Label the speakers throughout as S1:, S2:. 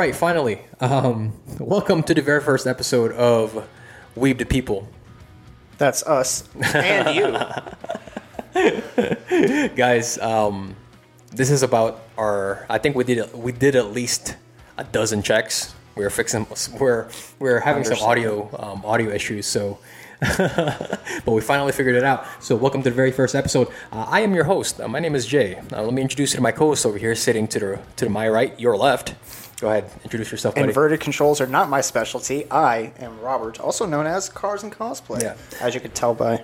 S1: Right, finally. Um, welcome to the very first episode of Weeb the People.
S2: That's us and you.
S1: Guys, um, this is about our I think we did we did at least a dozen checks. We were fixing we're we're having some audio um, audio issues, so but we finally figured it out. So, welcome to the very first episode. Uh, I am your host. Uh, my name is Jay. Uh, let me introduce you to my co-host over here, sitting to the to my right, your left. Go ahead, introduce yourself, buddy.
S2: Inverted controls are not my specialty. I am Robert, also known as Cars and Cosplay.
S1: Yeah.
S2: As you could tell by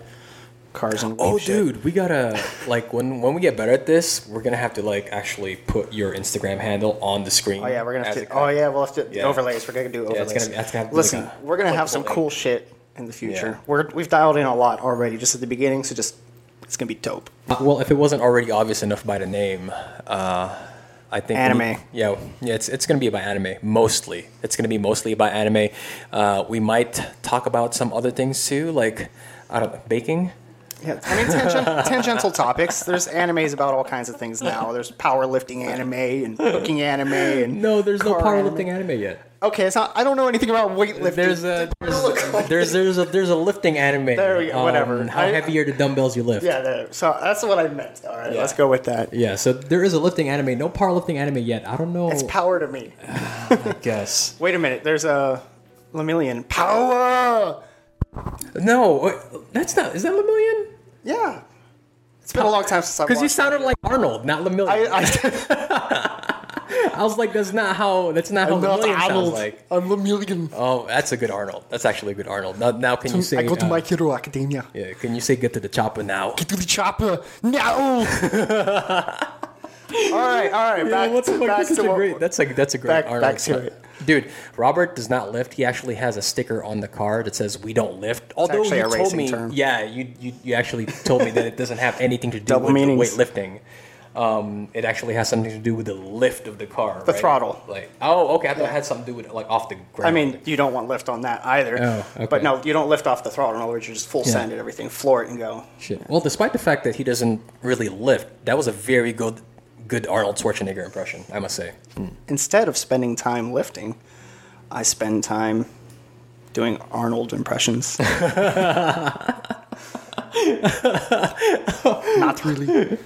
S2: Cars and
S1: Oh,
S2: shit.
S1: dude, we gotta like when when we get better at this, we're gonna have to like actually put your Instagram handle on the screen.
S2: Oh yeah, we're gonna have to. Oh yeah, we'll have to
S1: Yeah.
S2: overlays. We're gonna do
S1: Yeah, it's
S2: overlays.
S1: gonna that's gonna
S2: Listen,
S1: like
S2: we're gonna have some cool shit in the future.
S1: Yeah.
S2: We're we've dialed in a lot already, just at the beginning. So just it's gonna be dope.
S1: Well, if it wasn't already obvious enough by the name, uh, I think
S2: Anime.
S1: need- yeah, yeah, it's it's gonna be about anime mostly. It's gonna be mostly about anime. Uh, we might talk about some other things too, like I don't know, baking.
S2: Yeah, I mean tangent, tangential topics. There's animes about all kinds of things now. There's powerlifting anime and cooking anime and
S1: No, there's no powerlifting anime yet.
S2: Okay, it's not. I don't know anything about weightlifting.
S1: There's a
S2: look
S1: there's,
S2: like
S1: there's there's a there's a lifting anime.
S2: There we go, whatever.
S1: on How
S2: I-
S1: heavy are the dumbbells you lift?
S2: yeah. There, so that's what I meant. All right,
S1: Yeah.
S2: let's go with that.
S1: Yeah, so there is a lifting anime, no powerlifting anime yet. I don't know.
S2: It's power to me.
S1: I guess.
S2: Wait a minute. There's a Lemillion power.
S1: No, that's not. Is that Lemillion?
S2: Yeah. It's been a long time since I
S1: Because you sounded like Arnold, not Lemillion. I,
S2: I, I,
S1: was like, that's not how. That's not how
S2: not
S1: Lemillion sounds like.
S2: I'm Lemillion.
S1: Oh, that's a good Arnold. That's actually a good Arnold. Now, now can you say?
S2: I go to
S1: uh,
S2: My Hero Academia.
S1: Yeah, can you say get to the chopper now?
S2: Get to the chopper now. all right, all right. Back,
S1: what's the fuck?
S2: back to
S1: a great. That's a that's a great
S2: back-
S1: Arnold.
S2: back to it.
S1: Dude, Robert does not lift. He actually has a sticker on the car that says "We don't lift." Although you told me,
S2: term.
S1: yeah, you, you you actually told me that it doesn't have anything to do
S2: Double
S1: with
S2: meanings.
S1: weightlifting. Um, it actually has something to do with the lift of the car.
S2: The
S1: right?
S2: throttle.
S1: Like, oh, okay. I thought it had something to do with like off the ground.
S2: I mean, you don't want lift on that either.
S1: Oh, okay.
S2: But no, you don't lift off the throttle. In other words, you just full send it, everything, floor it, and go.
S1: Shit. Well, despite the fact that he doesn't really lift, that was a very good, good Arnold Schwarzenegger impression. I must say.
S2: Instead of spending time lifting, I spend time doing Arnold impressions. Not really.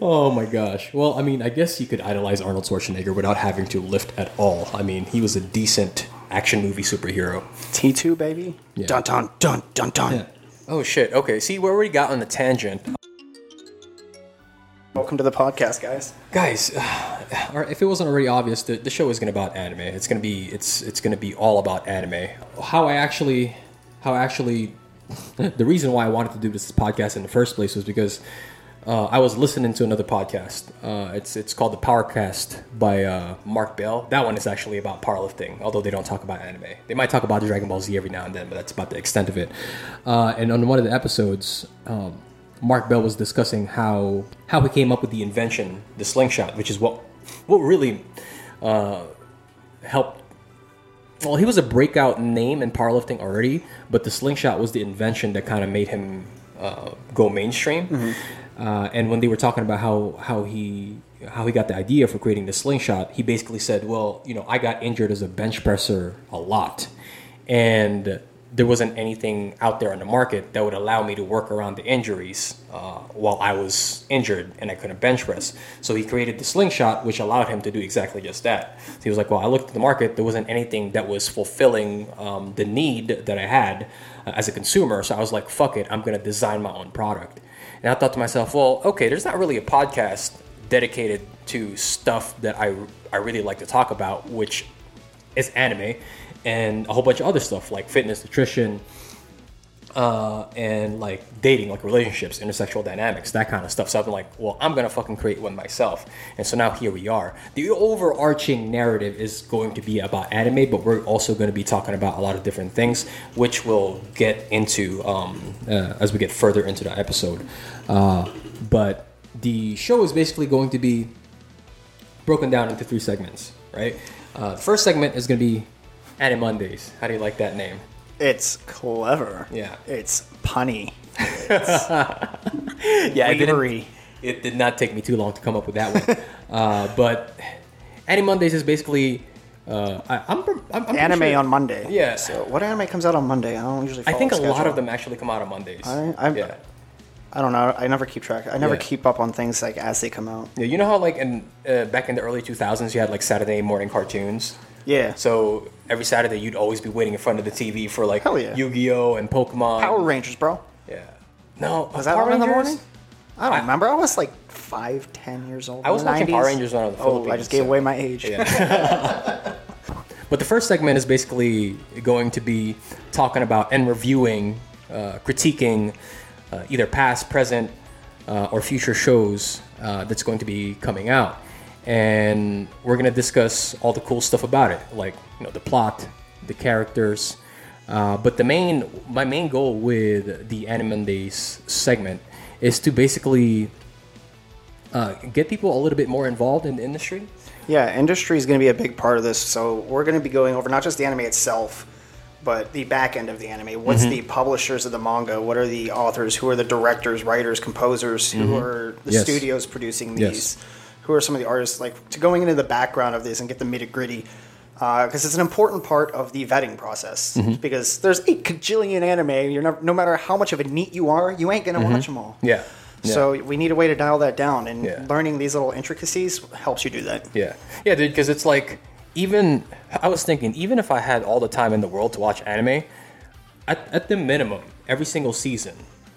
S1: Oh my gosh. Well, I mean, I guess you could idolize Arnold Schwarzenegger without having to lift at all. I mean, he was a decent action movie superhero.
S2: T2, baby.
S1: Yeah.
S2: Dun dun dun dun dun.
S1: Oh shit. Okay. See, we already got on the tangent,
S2: Welcome to the podcast, guys.
S1: guys. or if it wasn't already obvious, the, the show is gonna about anime. It's gonna be it's it's gonna be all about anime. How I actually, how I actually, the reason why I wanted to do this podcast in the first place was because. Uh, I was listening to another podcast. Uh, it's it's called the Powercast by uh, Mark Bell. That one is actually about powerlifting, although they don't talk about anime. They might talk about Dragon Ball Z every now and then, but that's about the extent of it. Uh, and on one of the episodes, um, Mark Bell was discussing how how he came up with the invention, the slingshot, which is what what really uh, helped. Well, he was a breakout name in powerlifting already, but the slingshot was the invention that kind of made him uh, go mainstream. Uh, and when they were talking about how how he how he got the idea for creating the slingshot, he basically said, "Well, you know, I got injured as a bench presser a lot, and there wasn't anything out there on the market that would allow me to work around the injuries uh, while I was injured and I couldn't bench press. So he created the slingshot, which allowed him to do exactly just that. So he was like, "Well, I looked at the market. There wasn't anything that was fulfilling um, the need that I had uh, as a consumer. So I was like, fuck it, I'm going to design my own product." And I thought to myself, "Well, okay, there's not really a podcast dedicated to stuff that I I really like to talk about, which is anime." And a whole bunch of other stuff like fitness, nutrition, uh, and like dating, like relationships, intersexual dynamics, that kind of stuff. So I'm like, well, I'm gonna fucking create one myself. And so now here we are. The overarching narrative is going to be about anime, but we're also going to be talking about a lot of different things, which we'll get into um, uh, as we get further into the episode. Uh, but the show is basically going to be broken down into three segments, right? Uh, the first segment is going to be Anime Mondays. How do you like that name?
S2: It's clever.
S1: Yeah.
S2: It's punny.
S1: Yeah, it didn't, it did not take me too long to come up with that one. uh, but Mondays is basically Uh, I, I'm, I'm, I'm
S2: anime
S1: sure-
S2: on Monday.
S1: Yeah.
S2: So what anime comes out on Monday? I don't usually.
S1: I think a lot of them actually come out on Mondays.
S2: I- I'm-
S1: yeah.
S2: I don't know. I never keep track. I never
S1: Yeah.
S2: keep up on things like as they come out.
S1: Yeah, you know how like in uh, back in the early 2000s you had like Saturday morning cartoons.
S2: Yeah.
S1: So every Saturday you'd always be waiting in front of the TV for like
S2: Hell yeah.
S1: Yu-Gi-Oh and Pokemon.
S2: Power Rangers, bro.
S1: Yeah. No,
S2: Was that
S1: Power
S2: on in the morning? I don't remember. I was like five, ten years old.
S1: I was
S2: in
S1: watching
S2: 90s.
S1: Power Rangers when I was in the
S2: Oh, I just gave
S1: so-
S2: away my age.
S1: Yeah. but the first segment is basically going to be talking about and reviewing, uh, critiquing uh, either past, present, uh, or future shows uh, that's going to be coming out. And we're going to discuss all the cool stuff about it, like you know the plot, the characters. Uh, but the main, my main goal with the Anime Days segment is to basically uh, get people a little bit more involved in the industry.
S2: Yeah, industry is going to be a big part of this. So we're going to be going over not just the anime itself, but the back end of the anime. What's
S1: Mm-hmm.
S2: the publishers of the manga? What are the authors? Who are the directors, writers, composers? Who are the
S1: Mm-hmm. Yes.
S2: studios producing
S1: Yes.
S2: Who are some of the artists? Like to going into the background of this and get the nitty gritty. Because it's an important part of the vetting process.
S1: Mm-hmm.
S2: Because there's a cajillion anime. You're never, no matter how much of a neat you are, you ain't gonna watch them all.
S1: Mm-hmm. Yeah. Yeah.
S2: So we need a way to dial that down, and
S1: Yeah.
S2: learning these little intricacies helps you do that.
S1: Yeah, yeah, dude. Because it's like even I was thinking, even if I had all the time in the world to watch anime, at, at the minimum, every single season,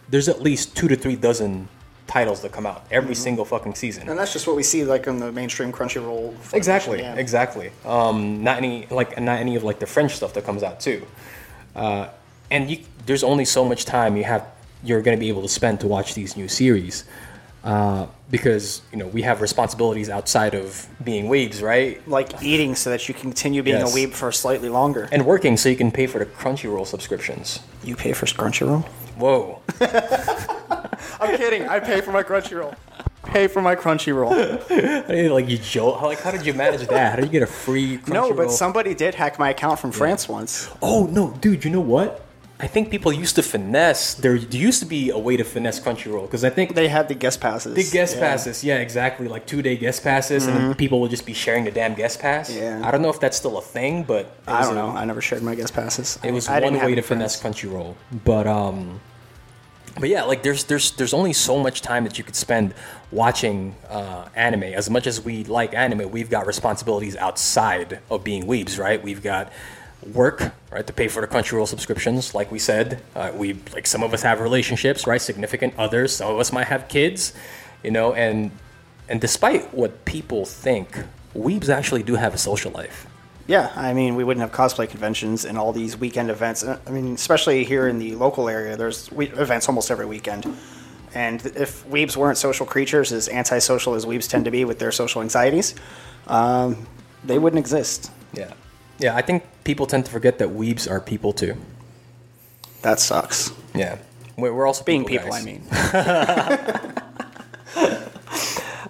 S1: there's at least two to three dozen titles that come out every single fucking season.
S2: And that's just what we see like on the mainstream Crunchyroll.
S1: Exactly,
S2: yeah.
S1: exactly. Um, not any like not any of like the French stuff that comes out too. Uh, and you, there's only so much time you have you're going to be able to spend to watch these new series uh, because you know we have responsibilities outside of being weebs, right?
S2: Like eating so that you can continue being
S1: Yes.
S2: a weeb for slightly longer.
S1: And working so you can pay for the Crunchyroll subscriptions.
S2: you pay for Crunchyroll?
S1: Whoa.
S2: I'm kidding. I pay for my Crunchyroll. Pay for my Crunchyroll.
S1: like you joke. Like how did you manage that? How did you get a free Crunchyroll?
S2: no, but somebody did hack my account from France once.
S1: Oh no, dude! You know what? I think people used to finesse. There used to be a way to finesse Crunchyroll because I think
S2: They had the guest passes.
S1: the guest
S2: Yeah. Mm-hmm.
S1: passes, yeah, exactly, like two day guest passes, and then people would just be sharing the damn guest pass.
S2: Yeah.
S1: I don't know if that's still a thing, but
S2: I don't
S1: a-
S2: know. I never shared my guest passes.
S1: It was
S2: I
S1: one way to finesse Crunchyroll, but um, but yeah, like there's there's there's only so much time that you could spend watching uh, anime. As much as we like anime, we've got responsibilities outside of being weebs, right? We've got work, right, to pay for the Crunchyroll subscriptions. Like we said, uh, we like some of us have relationships, right? Significant others. Some of us might have kids, you know, and and despite what people think, weebs actually do have a social life.
S2: Yeah, I mean, we wouldn't have cosplay conventions and all these weekend events. Uh, I mean, especially here in the local area, there's events almost every weekend. And if weebs weren't social creatures, as antisocial as weebs tend to be with their social anxieties, um, they wouldn't exist.
S1: Yeah, yeah. I think people tend to forget that weebs are people too.
S2: That sucks.
S1: Yeah, we're, also
S2: Being
S1: people,
S2: people,
S1: guys.
S2: I mean.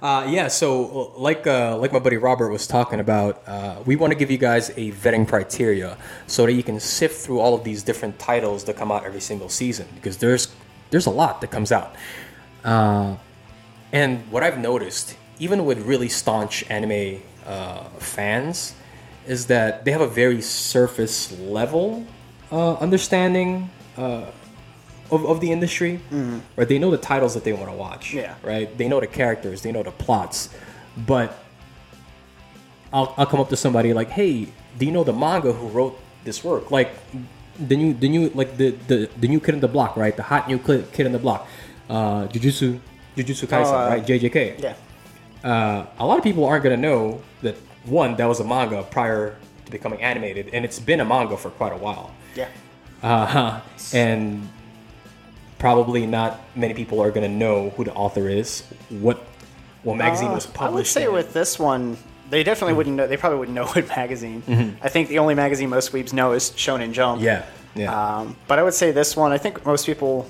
S1: Uh, yeah. So, like, uh, like my buddy Robert was talking about, uh, we want to give you guys a vetting criteria so that you can sift through all of these different titles that come out every single season because there's there's a lot that comes out. Uh, and what I've noticed, even with really staunch anime uh, fans, is that they have a very surface level uh, understanding uh, of, of the industry, right? They know the titles that they want to watch,
S2: Yeah.
S1: right? They know the characters, they know the plots, but I'll, I'll come up to somebody like, hey, do you know the manga who wrote this work? Like the new, the new, like the the, the new kid in the block, right? The hot new kid, kid in the block, uh, Jujutsu, Jujutsu Kaisen,
S2: uh,
S1: right? JJK.
S2: Yeah.
S1: Uh, a lot of people aren't gonna know that one that was a manga prior to becoming animated, and it's been a manga for quite a while.
S2: Yeah.
S1: Uh-huh. And probably not many people are gonna know who the author is, what what magazine was
S2: published. I would say
S1: in.
S2: with this one, they definitely wouldn't know. They probably wouldn't know what magazine. I think the only magazine most weebs know is Shonen Jump.
S1: Mm-hmm. yeah, yeah,
S2: Um, but I would say this one, I think most people,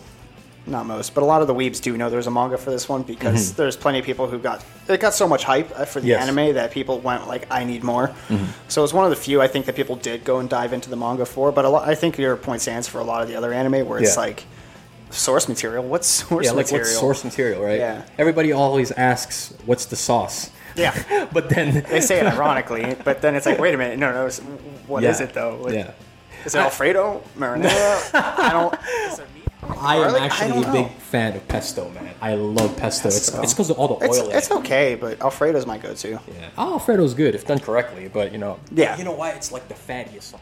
S2: not most, but a lot of the weebs do know there's a manga for this one because there's plenty of people who got it got so much hype uh, for the
S1: Mm-hmm. Yes. Mm-hmm.
S2: anime that people went like, I need more. So it's one of the few I think that people did go and dive into the manga for. But a lot, I think your point stands for a lot of the other anime where it's
S1: Yeah.
S2: like source material. What's source
S1: yeah. Like
S2: material?
S1: what's source material, right?
S2: Yeah.
S1: Everybody always asks, "What's the sauce?"
S2: Yeah.
S1: but then
S2: They say it ironically, but then it's like, wait a minute, no, no, it's- what is
S1: Yeah.
S2: it though? What-
S1: yeah.
S2: Is it Alfredo? Marinara? I don't. Is?
S1: I am?
S2: I
S1: actually
S2: don't
S1: a big fan of pesto, man. I love pesto. It's
S2: Pesto.
S1: it's because of all the
S2: It's,
S1: oil. in
S2: it's
S1: it.
S2: okay, but Alfredo's my go-to.
S1: Yeah. Alfredo's good if done correctly, but you know.
S2: Yeah.
S1: You know why? It's like the fattiest sauce.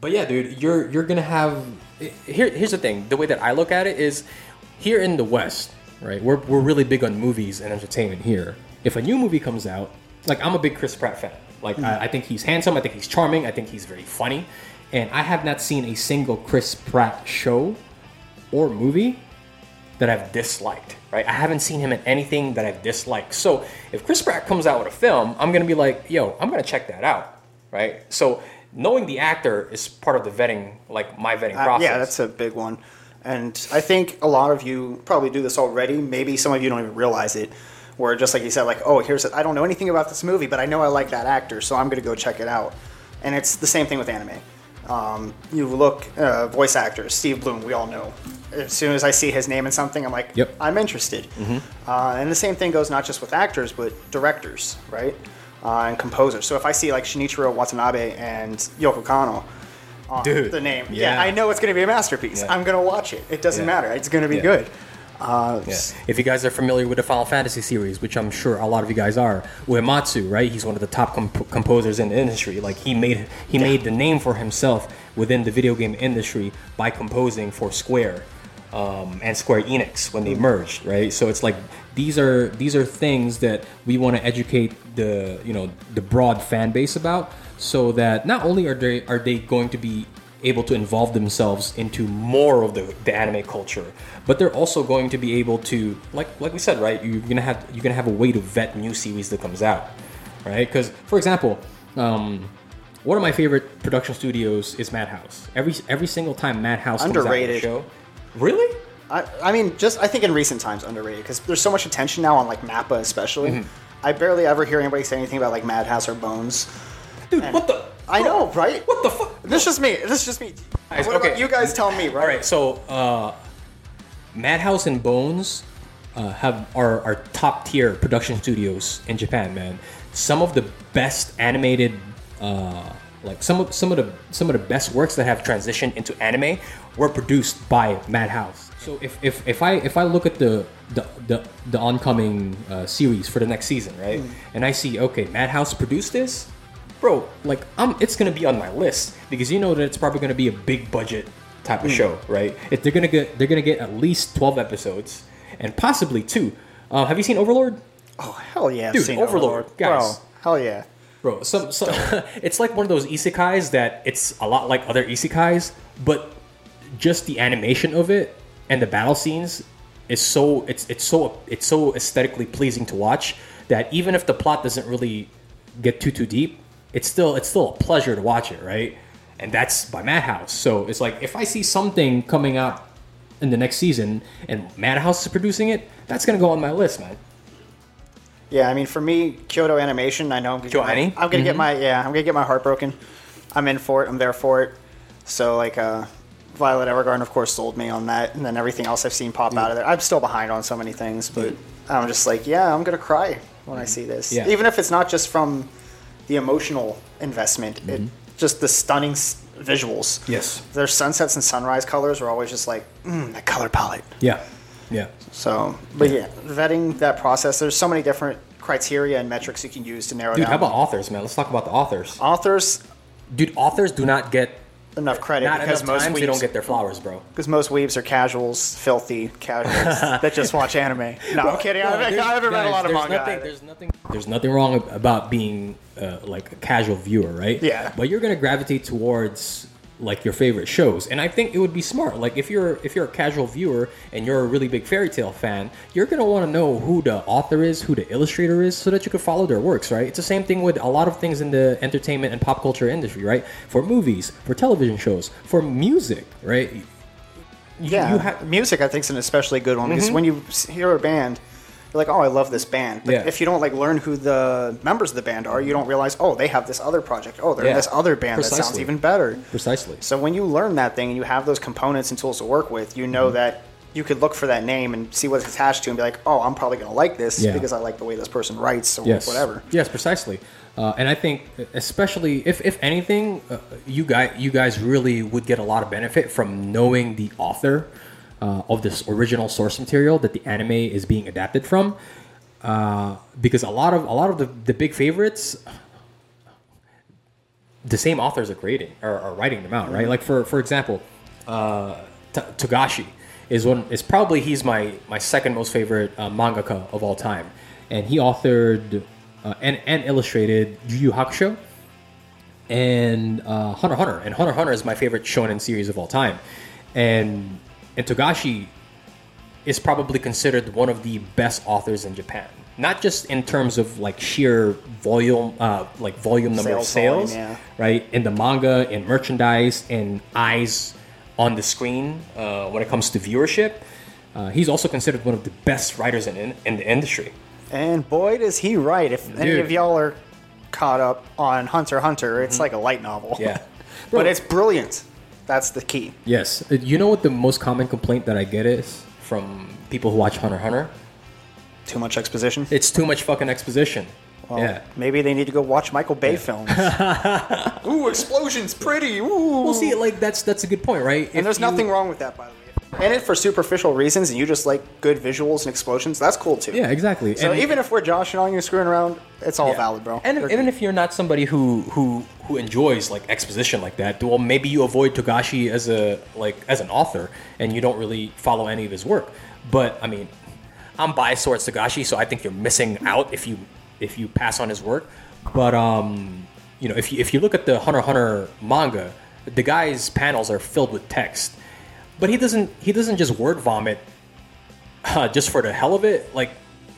S1: But yeah, dude, you're you're gonna have. Here, here's the thing. The way that I look at it is, here in the West, right? We're we're really big on movies and entertainment here. If a new movie comes out, like I'm a big Chris Pratt fan. Like I, mm. I think he's handsome. I think he's charming. I think he's very funny. And I have not seen a single Chris Pratt show or movie that I've disliked, right? I haven't seen him in anything that I've disliked. So if Chris Pratt comes out with a film, I'm gonna be like, yo, I'm gonna check that out, right? So knowing the actor is part of the vetting, like my vetting
S2: Uh,
S1: process.
S2: yeah, that's a big one. And I think a lot of you probably do this already. Maybe some of you don't even realize it. Where just like you said, like, oh, here's it, I don't know anything about this movie, but I know I like that actor, so I'm going to go check it out. And it's the same thing with anime. Um, you look, uh, voice actors, Steve Blum, we all know. As soon as I see his name in something, I'm like,
S1: Yep. Mm-hmm.
S2: I'm interested. Uh, and the same thing goes not just with actors, but directors, right? Uh, and composers. So if I see like Shinichiro Watanabe and Yoko Kanno, on
S1: Dude,
S2: the name, yeah,
S1: yeah.
S2: I know it's going to be a masterpiece.
S1: Yeah.
S2: I'm going to watch it. It doesn't
S1: Yeah.
S2: matter. It's going to be
S1: Yeah.
S2: good. Uh,
S1: Yeah. If you guys are familiar with the Final Fantasy series, which I'm sure a lot of you guys are, Uematsu, right? He's one of the top comp- composers in the industry. Like he made he made the name for himself within the video game industry by composing for Square um, and Square Enix when they merged, right? So it's like these are these are things that we want to educate the you know the broad fan base about, so that not only are they are they going to be able to involve themselves into more of the, the anime culture but they're also going to be able to like like we said right you're gonna have you're gonna have a way to vet new series that comes out right because for example um, one of my favorite production studios is madhouse every every single time madhouse comes out
S2: Underrated.
S1: show really
S2: I, I mean, just I think in recent times underrated because there's so much attention now on like Mappa especially.
S1: Mm-hmm.
S2: I barely ever hear anybody say anything about like Madhouse or Bones.
S1: dude what the
S2: I know, right?
S1: what the fuck
S2: This is just me. This is just me.
S1: Guys,
S2: What about
S1: okay.
S2: you guys tell me, right?
S1: All right, so uh, Madhouse and Bones uh, have are, are top tier production studios in Japan, man. Some of the best animated, uh, like some of some of the some of the best works that have transitioned into anime were produced by Madhouse. So if, if, if I if I look at the the the, the oncoming uh, series for the next season, right, and I see okay, Madhouse produced this, bro, like I'm, it's gonna be on my list because you know that it's probably gonna be a big budget type of show, right? If they're gonna get, they're gonna get at least twelve episodes and possibly two. Uh, have you seen Overlord,
S2: Oh hell yeah,
S1: Dude,
S2: seen
S1: Overlord, guys.
S2: Bro, hell yeah.
S1: bro? Some, some it's like one of those isekais that it's a lot like other isekais, but just the animation of it and the battle scenes is so it's it's so it's so aesthetically pleasing to watch that even if the plot doesn't really get too too deep, it's still it's still a pleasure to watch it, right? And that's by Madhouse. So it's like if I see something coming out in the next season and Madhouse is producing it, that's gonna go on my list, man.
S2: Yeah, I mean, for me, Kyoto Animation. I know I'm gonna, get my, I'm gonna get my yeah, I'm gonna get my heart broken. I'm in for it. I'm there for it. So like, uh, Violet Evergarden, of course, sold me on that, and then everything else I've seen pop out of there. I'm still behind on so many things, but I'm just like, yeah, I'm gonna cry when I see this.
S1: Yeah.
S2: Even if it's not just from the emotional investment, it just the stunning s- visuals.
S1: Yes.
S2: Their sunsets and sunrise colors are always just like, mm, that color palette.
S1: Yeah. Yeah.
S2: So, but yeah, vetting that process. There's so many different criteria and metrics you can use to narrow
S1: Dude,
S2: down.
S1: how about authors, man? Let's talk about the authors.
S2: authors?
S1: Dude, authors do not get
S2: Enough credit
S1: not
S2: because
S1: enough
S2: most
S1: times they don't get their flowers, bro.
S2: because most weebs are casuals, filthy casuals that just watch anime. No, I'm kidding. I haven't, I haven't read a lot of manga.
S1: Nothing, there's nothing. There's nothing wrong about being uh, like a casual viewer, right?
S2: Yeah.
S1: But you're gonna gravitate towards like your favorite shows, and I think it would be smart. Like if you're if you're a casual viewer and you're a really big fairy tale fan, you're gonna want to know who the author is, who the illustrator is, so that you can follow their works, right? It's the same thing with a lot of things in the entertainment and pop culture industry, right? For movies, for television shows, for music, right? You-
S2: yeah,
S1: you ha-
S2: music I think is an especially good one
S1: Mm-hmm.
S2: because when you hear a band, you're like, oh, I love this band. But
S1: Yeah.
S2: if you don't like learn who the members of the band are, you don't realize, oh, they have this other project. Oh, they're in this other band that sounds even better.
S1: Precisely.
S2: So when you learn that thing and you have those components and tools to work with, you
S1: Mm-hmm.
S2: know that you could look for that name and see what it's attached to and be like, oh, I'm probably going to like this
S1: Yeah.
S2: because I like the way this person writes or
S1: yes.
S2: whatever.
S1: Yes, precisely. Uh, and I think, especially if, if anything, uh, you guys you guys really would get a lot of benefit from knowing the author uh, of this original source material that the anime is being adapted from, uh, because a lot of a lot of the, the big favorites. The same authors are creating or are writing them out, right? Like for for example, uh, T- Togashi is one is probably he's my my second most favorite uh, mangaka of all time, and he authored uh, and and illustrated Yu Yu Hakusho and uh, Hunter Hunter, and Hunter Hunter is my favorite shonen series of all time, and and Togashi is probably considered one of the best authors in Japan. Not just in terms of like sheer volume, uh, like volume number of
S2: Sales volume, yeah.
S1: right? In the manga, in merchandise, in eyes on the screen uh, when it comes to viewership. Uh, he's also considered one of the best writers in, in, in the industry.
S2: And boy, does he write. If any of y'all are caught up on Hunter Hunter, it's like a light novel.
S1: Mm-hmm. Yeah.
S2: but it's brilliant. That's the key.
S1: Yes. Uh, You know what the most common complaint that I get is from people who watch Hunter Hunter?
S2: Too much exposition.
S1: It's too much fucking exposition.
S2: Well,
S1: yeah.
S2: Maybe they need to go watch Michael Bay films. Ooh, explosions, pretty. Ooh.
S1: Well, see, like that's that's a good point, right? If
S2: and there's
S1: you-
S2: nothing wrong with that, by the way. And it for superficial reasons, and you just like good visuals and explosions. That's cool too.
S1: Yeah, exactly.
S2: So
S1: And-
S2: even if we're Josh and you screwing around, it's all
S1: Yeah.
S2: valid, bro.
S1: And
S2: They're-
S1: even if you're not somebody who who who enjoys like exposition like that, well, maybe you avoid Togashi as a like as an author, and you don't really follow any of his work. But I mean, I'm biased towards Togashi, so I think you're missing out if you if you pass on his work. But um, you know, if you if you look at the Hunter x Hunter manga, the guy's panels are filled with text, but he doesn't he doesn't just word vomit uh, just for the hell of it. Like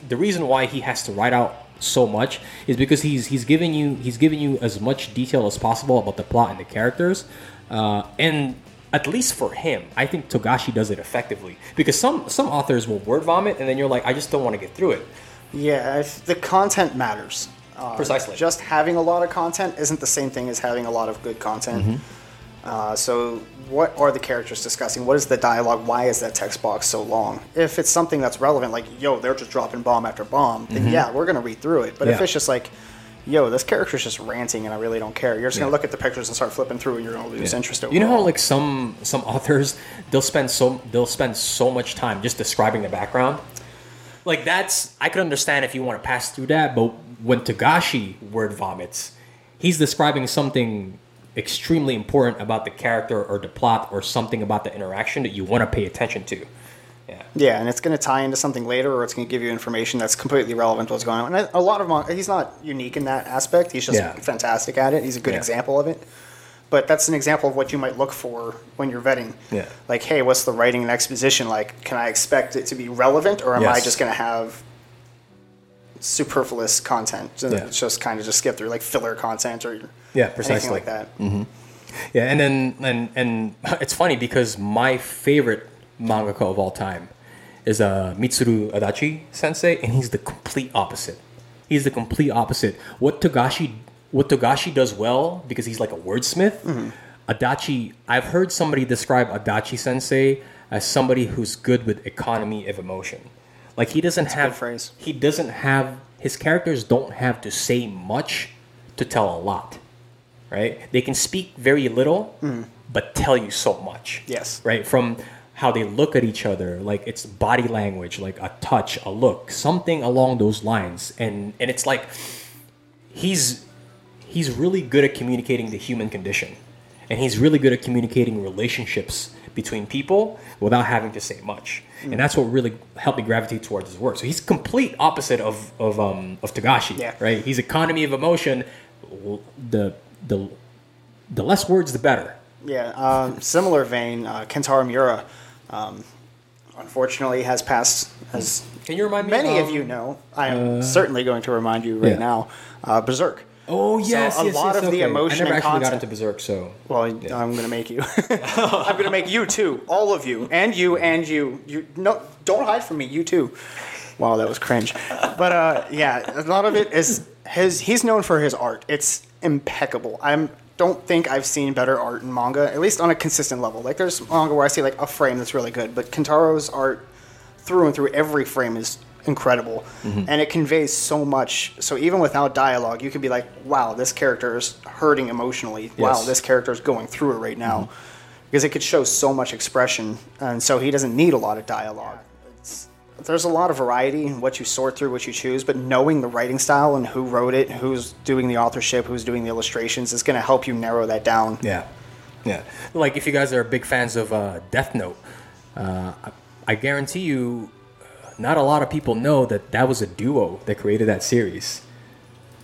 S1: the reason why he has to write out so much is because he's he's giving you he's giving you as much detail as possible about the plot and the characters, uh, and at least for him, I think Togashi does it effectively because some some authors will word vomit and then you're like, I just don't want to get through it.
S2: yeah, the content matters. Uh,
S1: Precisely.
S2: Just having a lot of content isn't the same thing as having a lot of good content.
S1: Mm-hmm.
S2: Uh, so, what are the characters discussing? What is the dialogue? Why is that text box so long? If it's something that's relevant, like yo, they're just dropping bomb after bomb, then yeah, we're gonna read through it. But if
S1: Mm-hmm.
S2: It's just like, yo, this character's just ranting and I really don't care, you're just gonna look at the pictures and start flipping through, and you're gonna lose interest. Overall.
S1: You know how like some some authors they'll spend so they'll spend so much time just describing the background. Like that's I could understand if you want to pass through that, but when Togashi word vomits, he's describing something extremely important about the character or the plot or something about the interaction that you want to pay attention to. Yeah.
S2: Yeah, and it's going to tie into something later, or it's going to give you information that's completely relevant to what's going on. And a lot of mon- he's not unique in that aspect. He's just
S1: Yeah.
S2: fantastic at it. He's a good
S1: Yeah.
S2: example of it. But that's an example of what you might look for when you're vetting.
S1: Yeah.
S2: Like, hey, what's the writing and exposition like? Can I expect it to be relevant, or am I just going to have superfluous content? So
S1: Yeah.
S2: It's just kind of just skip through, like filler content or
S1: Yeah, precisely.
S2: like that.
S1: Yeah, and then and and it's funny because my favorite mangaka of all time is uh, Mitsuru Adachi Sensei, and he's the complete opposite. He's the complete opposite. What Togashi what Togashi does well because he's like a wordsmith. Adachi, I've heard somebody describe Adachi Sensei as somebody who's good with economy of emotion. Like he doesn't
S2: good
S1: have
S2: phrase.
S1: he doesn't have his characters don't have to say much to tell a lot right? They can speak very little, but tell you so much.
S2: Yes.
S1: Right? From how they look at each other, like it's body language, like a touch, a look, something along those lines. And and it's like he's he's really good at communicating the human condition. And he's really good at communicating relationships between people without having to say much. And that's what really helped me gravitate towards his work. So he's complete opposite of of um of Togashi,
S2: Yeah.
S1: right? He's economy of emotion. The the the less words, the better.
S2: Yeah, um, similar vein, uh, Kentaro Miura, um, unfortunately, has passed, as
S1: Can you remind me?
S2: many of
S1: um,
S2: you know. I am certainly going to remind you right
S1: yeah.
S2: now. Uh, Berserk.
S1: Oh yes,
S2: a
S1: yes,
S2: lot
S1: yes,
S2: of the emotion
S1: I never actually got
S2: content-
S1: into Berserk, so
S2: Well, I'm going to make you. I'm going to make you too, all of you, and you, and you. You no, don't hide from me. You too. Wow, that was cringe. But uh, yeah, a lot of it is his. He's known for his art. It's impeccable. I don't think I've seen better art in manga, at least on a consistent level. Like there's manga where I see like a frame that's really good, but Kentaro's art through and through every frame is incredible, mm-hmm. and it conveys so much. So even without dialogue, you can be like, "Wow, this character is hurting emotionally. Wow, this character is going through it right now." Mm-hmm. Because it could show so much expression, and so he doesn't need a lot of dialogue there's a lot of variety in what you sort through, what you choose, but knowing the writing style and who wrote it, who's doing the authorship, who's doing the illustrations, is going to help you narrow that down.
S1: Yeah, yeah. Like if you guys are big fans of uh, Death Note, uh, I, I guarantee you, uh, not a lot of people know that that was a duo that created that series.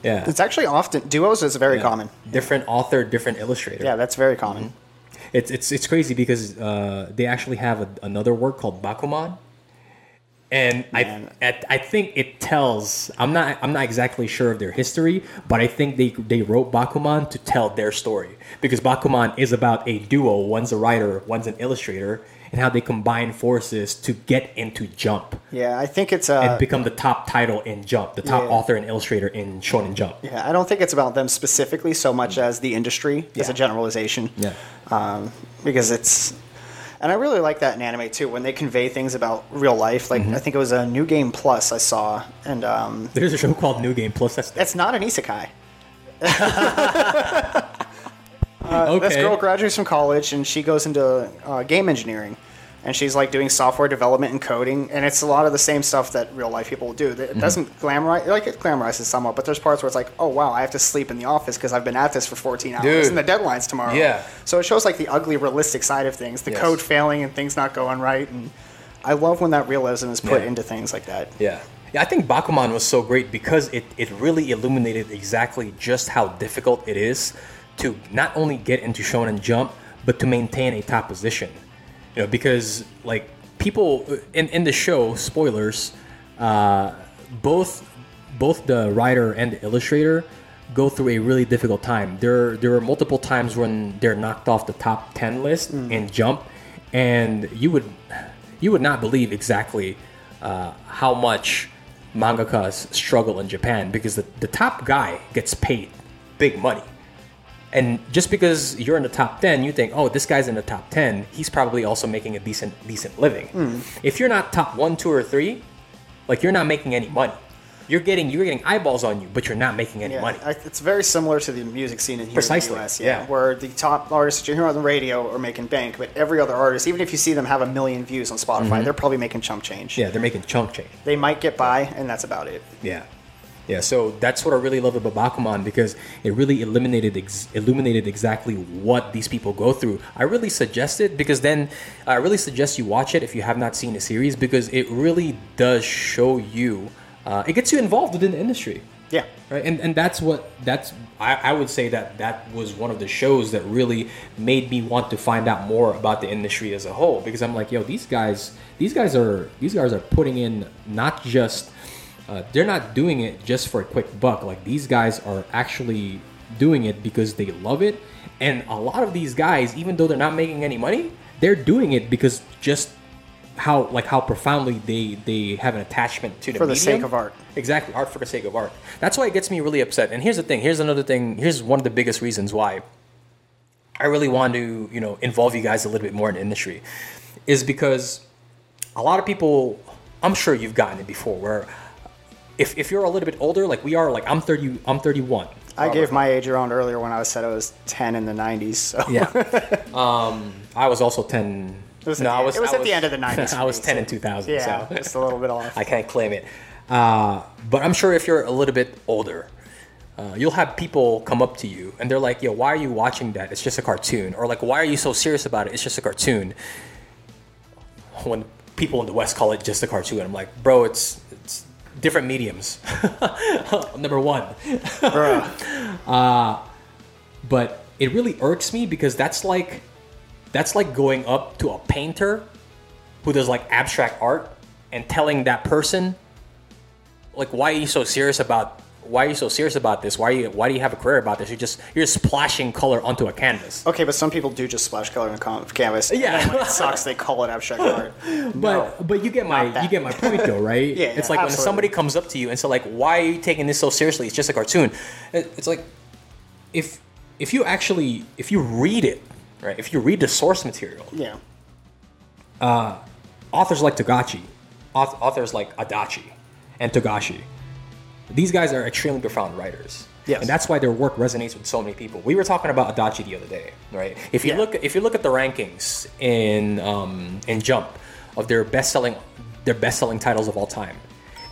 S1: Yeah,
S2: It's actually often duos is very
S1: Yeah.
S2: common.
S1: Different author, different illustrator.
S2: Yeah, that's very common.
S1: It's it's it's crazy because uh, they actually have a, another work called Bakuman, and I
S2: Man.
S1: I think it tells. I'm not I'm not exactly sure of their history, but I think they they wrote Bakuman to tell their story because Bakuman is about a duo. One's a writer, one's an illustrator, and how they combine forces to get into Jump
S2: Yeah, I think it's uh,
S1: and become the top title in Jump, the top
S2: Yeah.
S1: author and illustrator in Shonen Jump.
S2: yeah, I don't think it's about them specifically so much as the industry as a generalization.
S1: Yeah.
S2: um, because it's and I really like that in anime too when they convey things about real life. Like I think it was a New Game Plus I saw, and um,
S1: There's a show called New Game Plus. That's
S2: it's not an isekai.
S1: okay.
S2: This girl graduates from college and she goes into uh, game engineering, and she's like doing software development and coding, and it's a lot of the same stuff that real life people do. It
S1: Mm-hmm.
S2: doesn't glamorize like it glamorizes somewhat, but there's parts where it's like, oh wow, I have to sleep in the office because I've been at this for 14 hours,
S1: Dude.
S2: and the deadline's tomorrow.
S1: Yeah.
S2: So it shows like the ugly, realistic side of things, the
S1: Yes.
S2: code failing and things not going right, and I love when that realism is put
S1: Yeah.
S2: into things like that.
S1: Yeah. Yeah, I think Bakuman was so great because it, it really illuminated exactly just how difficult it is to not only get into Shonen Jump, but to maintain a top position. You know, because like people in, in the show, spoilers, uh, both both the writer and the illustrator go through a really difficult time. There there are multiple times when they're knocked off the top ten list and Jump, and you would you would not believe exactly uh, how much mangakas struggle in Japan because the, the top guy gets paid big money. And just because you're in the top 10, you think, oh, this guy's in the top 10, he's probably also making a decent decent living. If you're not top one, two, or three, like you're not making any money. You're getting you're getting eyeballs on you, but you're not making any
S2: Yeah,
S1: money.
S2: It's very similar to the music scene in here
S1: Precisely,
S2: in the US,
S1: yeah.
S2: where the top artists you hear on the radio are making bank, but every other artist, even if you see them have a million views on Spotify, they're probably making chump change.
S1: Mm-hmm. yeah, they're making chunk change.
S2: They might get by, and that's about it.
S1: Yeah, yeah. So that's what I really love about Bakuman because it really eliminated ex- illuminated exactly what these people go through. I really suggest it because then I really suggest you watch it if you have not seen the series because it really does show you. Uh, it gets you involved within the industry.
S2: Yeah.
S1: Right, and and that's what that's I, I would say that that was one of the shows that really made me want to find out more about the industry as a whole because I'm like, yo, these guys, these guys are these guys are putting in not just uh, they're not doing it just for a quick buck. Like these guys are actually doing it because they love it, and a lot of these guys, even though they're not making any money, they're doing it because just how like how profoundly they they have an attachment to the
S2: For the
S1: medium.
S2: sake of art.
S1: Exactly, art for the sake of art. That's why it gets me really upset. And here's the thing. Here's another thing. Here's one of the biggest reasons why I really want to, you know, involve you guys a little bit more in the industry, is because a lot of people. I'm sure you've gotten it before, where if, if you're a little bit older, like we are, like I'm 30, I'm 31.
S2: I gave my age around earlier when I said I was 10 in the 90s. So
S1: Yeah. um, I was also 10.
S2: It was at
S1: no,
S2: the
S1: I was.
S2: it was
S1: I
S2: at the end of the 90s
S1: I was 10
S2: so-
S1: in 2000.
S2: yeah,
S1: so.
S2: just a little bit off.
S1: I can't claim it. Uh, but I'm sure if you're a little bit older, uh, you'll have people come up to you and they're like, "Yo, why are you watching that? It's just a cartoon." Or like, "Why are you so serious about it? It's just a cartoon." When people in the West call it just a cartoon, I'm like, "Bro, it's different mediums." Number one,
S2: Bruh.
S1: Uh, but it really irks me because that's like that's like going up to a painter who does like abstract art and telling that person like why are you so serious about why are you so serious about this? Why are you why do you have a career about this? You're just you're splashing color onto a canvas.
S2: Okay, but some people do just splash color in a canvas.
S1: Yeah.
S2: when it sucks, they call it abstract art.
S1: But but you get my you get my point though, right?
S2: Yeah,
S1: It's like when somebody comes up to you and so like, why are you taking this so seriously? It's just a cartoon. It's like if if you actually if you read it, right? If you read the source material,
S2: Yeah.
S1: Uh, authors like Togashi, authors like Adachi, and Togashi, these guys are extremely profound writers.
S2: Yes.
S1: And that's why their work resonates with so many people. We were talking about Adachi the other day, right? If you
S2: Yeah.
S1: look if you look at the rankings in um, in Jump of their best selling their best selling titles of all time,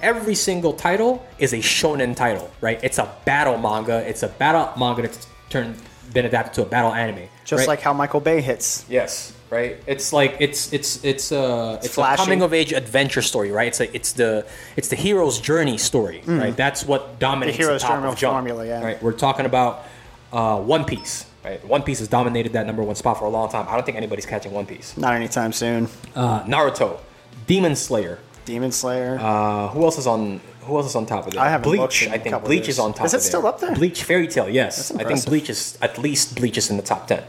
S1: every single title is a shonen title, right? It's a battle manga. It's a battle manga that's turned been adapted to a battle anime.
S2: Just
S1: right?
S2: like how Michael Bay hits.
S1: Yes, right. It's like it's it's it's a it's, a coming of age adventure story, right? It's a, it's the it's the hero's journey story, right? That's what dominates
S2: Mm. The hero's
S1: top
S2: journey
S1: of Jump,
S2: formula, yeah.
S1: Right. We're talking about uh, One Piece, right? One Piece has dominated that number one spot for a long time. I don't think anybody's catching One Piece.
S2: Not anytime soon.
S1: Uh, Naruto, Demon Slayer.
S2: Demon Slayer.
S1: Uh, who else is on? Who else is on top of it?
S2: I haven't
S1: Bleach. I think Bleach is on top.
S2: Is it still up there?
S1: Bleach Fairy Tail. Yes, I think. Bleach is at least Bleach is in the top ten.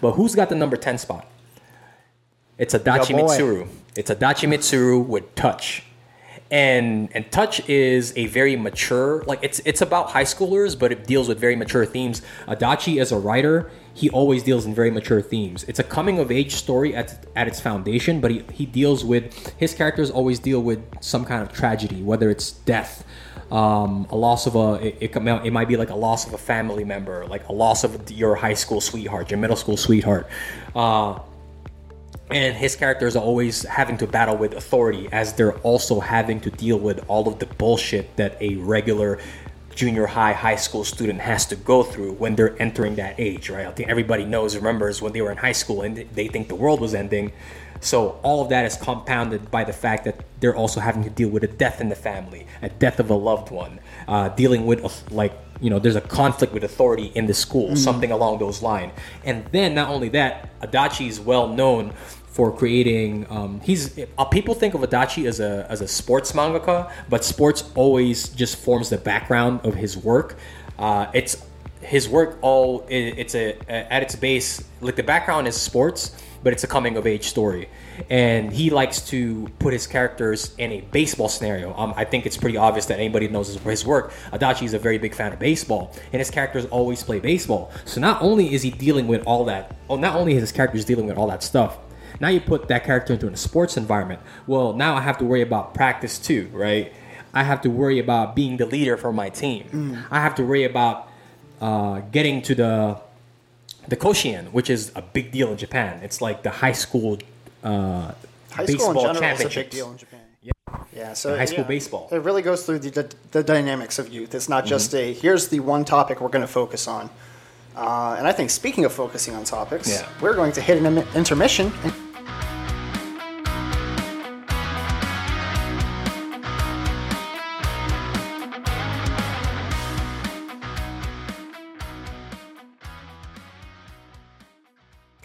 S1: But who's got the number ten spot? It's Adachi
S2: Your boy.
S1: Mitsuru. It's Adachi Mitsuru with Touch. And and Touch is a very mature like it's it's about high schoolers, but it deals with very mature themes. Adachi as a writer, he always deals in very mature themes. It's a coming of age story at at its foundation, but he, he deals with his characters always deal with some kind of tragedy, whether it's death, um, a loss of a it, it, it might be like a loss of a family member, like a loss of your high school sweetheart, your middle school sweetheart. Uh, and his characters are always having to battle with authority as they're also having to deal with all of the bullshit that a regular junior high high school student has to go through when they're entering that age right? I think everybody knows remembers when they were in high school and they think the world was ending. So all of that is compounded by the fact that they're also having to deal with a death in the family a death of a loved one uh, dealing with like you know there's a conflict with authority in the school something along those lines and then not only that adachi is well known for creating um, he's uh, people think of Adachi as a as a sports mangaka but sports always just forms the background of his work. Uh, it's his work all it, it's a at its base like the background is sports but it's a coming of age story. And he likes to put his characters in a baseball scenario. Um, i think it's pretty obvious that anybody knows his, his work. Adachi is a very big fan of baseball and his characters always play baseball. So not only is he dealing with all that oh not only is his characters dealing with all that stuff now you put that character into a sports environment. Well, now I have to worry about practice too, right? I have to worry about being the leader for my team. I have to worry about uh, getting to the the Koshien, which is a big deal in Japan. It's like the high school uh,
S2: High
S1: baseball
S2: school in general is a big deal in Japan. Yeah, so
S1: high school
S2: yeah,
S1: baseball.
S2: It really goes through the, the, the dynamics of youth. It's not just
S1: Mm-hmm.
S2: a here's the one topic we're going to focus on. Uh, and I think speaking of focusing on topics,
S1: Yeah.
S2: we're going to hit an intermission.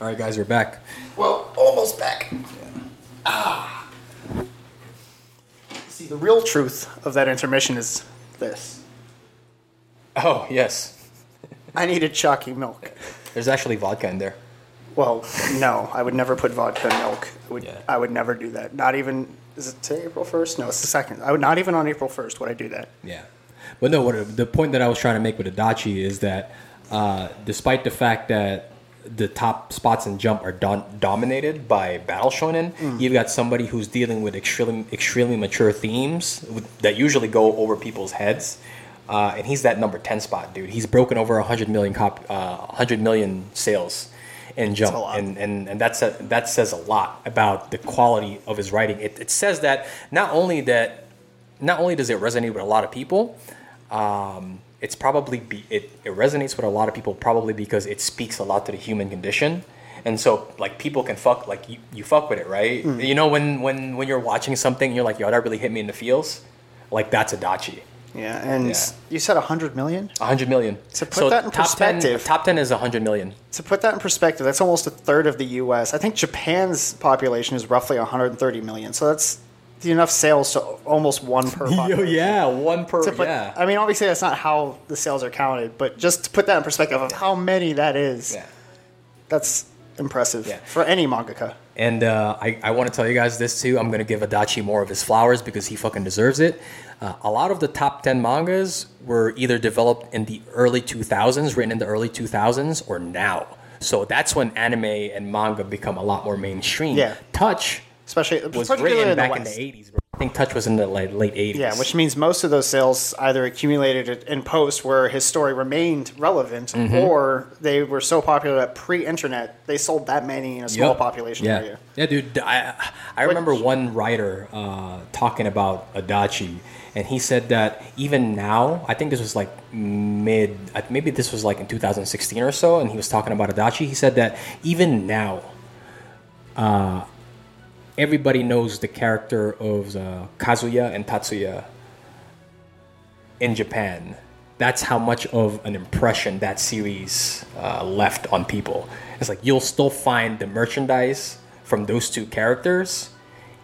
S1: All right, guys, we're back.
S2: well, almost back. Ah. See, the real truth of that intermission is this:
S1: Oh yes,
S2: I needed chalky milk.
S1: there's actually vodka in there.
S2: Well, no, I would never put vodka in milk. I would,
S1: Yeah.
S2: I would never do that. Not even. Is it today April first? No, it's the second. I would not even on April first would I do that.
S1: Yeah, but no. What the point that I was trying to make with Adachi is that, uh, despite the fact that the top spots in Jump are don- dominated by Battle Shonen, you've got somebody who's dealing with extremely extremely mature themes with, that usually go over people's heads. Uh, and he's that number ten spot, dude. He's broken over hundred million cop, uh, hundred million sales in Jump, and and and that's a, that says a lot about the quality of his writing. It, it says that not only that not only does it resonate with a lot of people, um, it's probably be, it, it resonates with a lot of people probably because it speaks a lot to the human condition. And so like people can fuck like you, you fuck with it, right?
S2: Hmm.
S1: You know when when when you're watching something and you're like, yo, that really hit me in the feels. Like that's a Adachi.
S2: Yeah, and
S1: Yeah.
S2: you said hundred million.
S1: A hundred million.
S2: To put that in
S1: top
S2: perspective-
S1: 10, top ten is a hundred million.
S2: To put that in perspective, that's almost a third of the U.S. I think Japan's population is roughly 130 million. So that's enough sales to almost one per. Population.
S1: yeah, one per.
S2: Put-
S1: yeah.
S2: I mean, obviously that's not how the sales are counted, but just to put that in perspective of how many that is,
S1: yeah.
S2: that's impressive
S1: Yeah.
S2: for any mangaka.
S1: And uh, I, I want to tell you guys this too. I'm going to give Adachi more of his flowers because he fucking deserves it. Uh, a lot of the top 10 mangas were either developed in the early 2000s, written in the early 2000s, or now. So that's when anime and manga become a lot more mainstream.
S2: Yeah.
S1: Touch
S2: Especially
S1: was written
S2: in the
S1: back in the 80s. I think Touch was in the like, late 80s.
S2: Yeah, which means most of those sales either accumulated in post where his story remained relevant,
S1: Mm-hmm.
S2: or they were so popular that pre-internet they sold that many in a small
S1: Yep.
S2: population
S1: yeah.
S2: area.
S1: Yeah, dude. I I remember one writer uh, talking about Adachi, and he said that even now, I think this was like mid, maybe this was like in 2016 or so, and he was talking about Adachi. He said that even now, uh, everybody knows the character of uh, Kazuya and Tatsuya in Japan. That's how much of an impression that series uh, left on people. It's like you'll still find the merchandise from those two characters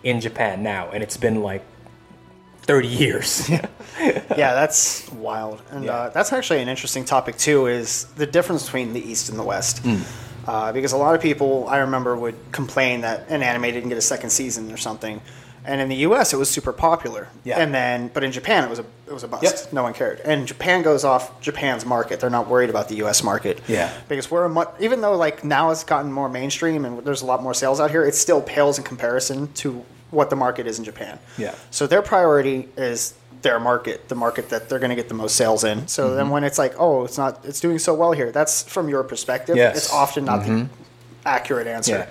S1: in Japan now, and it's been like 30 years.
S2: yeah, that's wild, and
S1: Yeah.
S2: uh, that's actually an interesting topic too. Is the difference between the East and the West?
S1: Hmm.
S2: Uh, because a lot of people I remember would complain that an anime didn't get a second season or something, and in the U.S. it was super popular.
S1: Yeah.
S2: And then, but in Japan it was a it was a bust.
S1: Yep.
S2: No one cared. And Japan goes off Japan's market. They're not worried about the U.S. market.
S1: Yeah.
S2: Because we're a much, even though like now it's gotten more mainstream and there's a lot more sales out here, it still pales in comparison to what the market is in Japan.
S1: Yeah.
S2: So their priority is their market, the market that they're going to get the most sales in. So
S1: Mm-hmm.
S2: then when it's like, oh, it's not, it's doing so well here. That's from your perspective.
S1: Yes. Mm-hmm.
S2: It's often not the accurate answer.
S1: Yeah.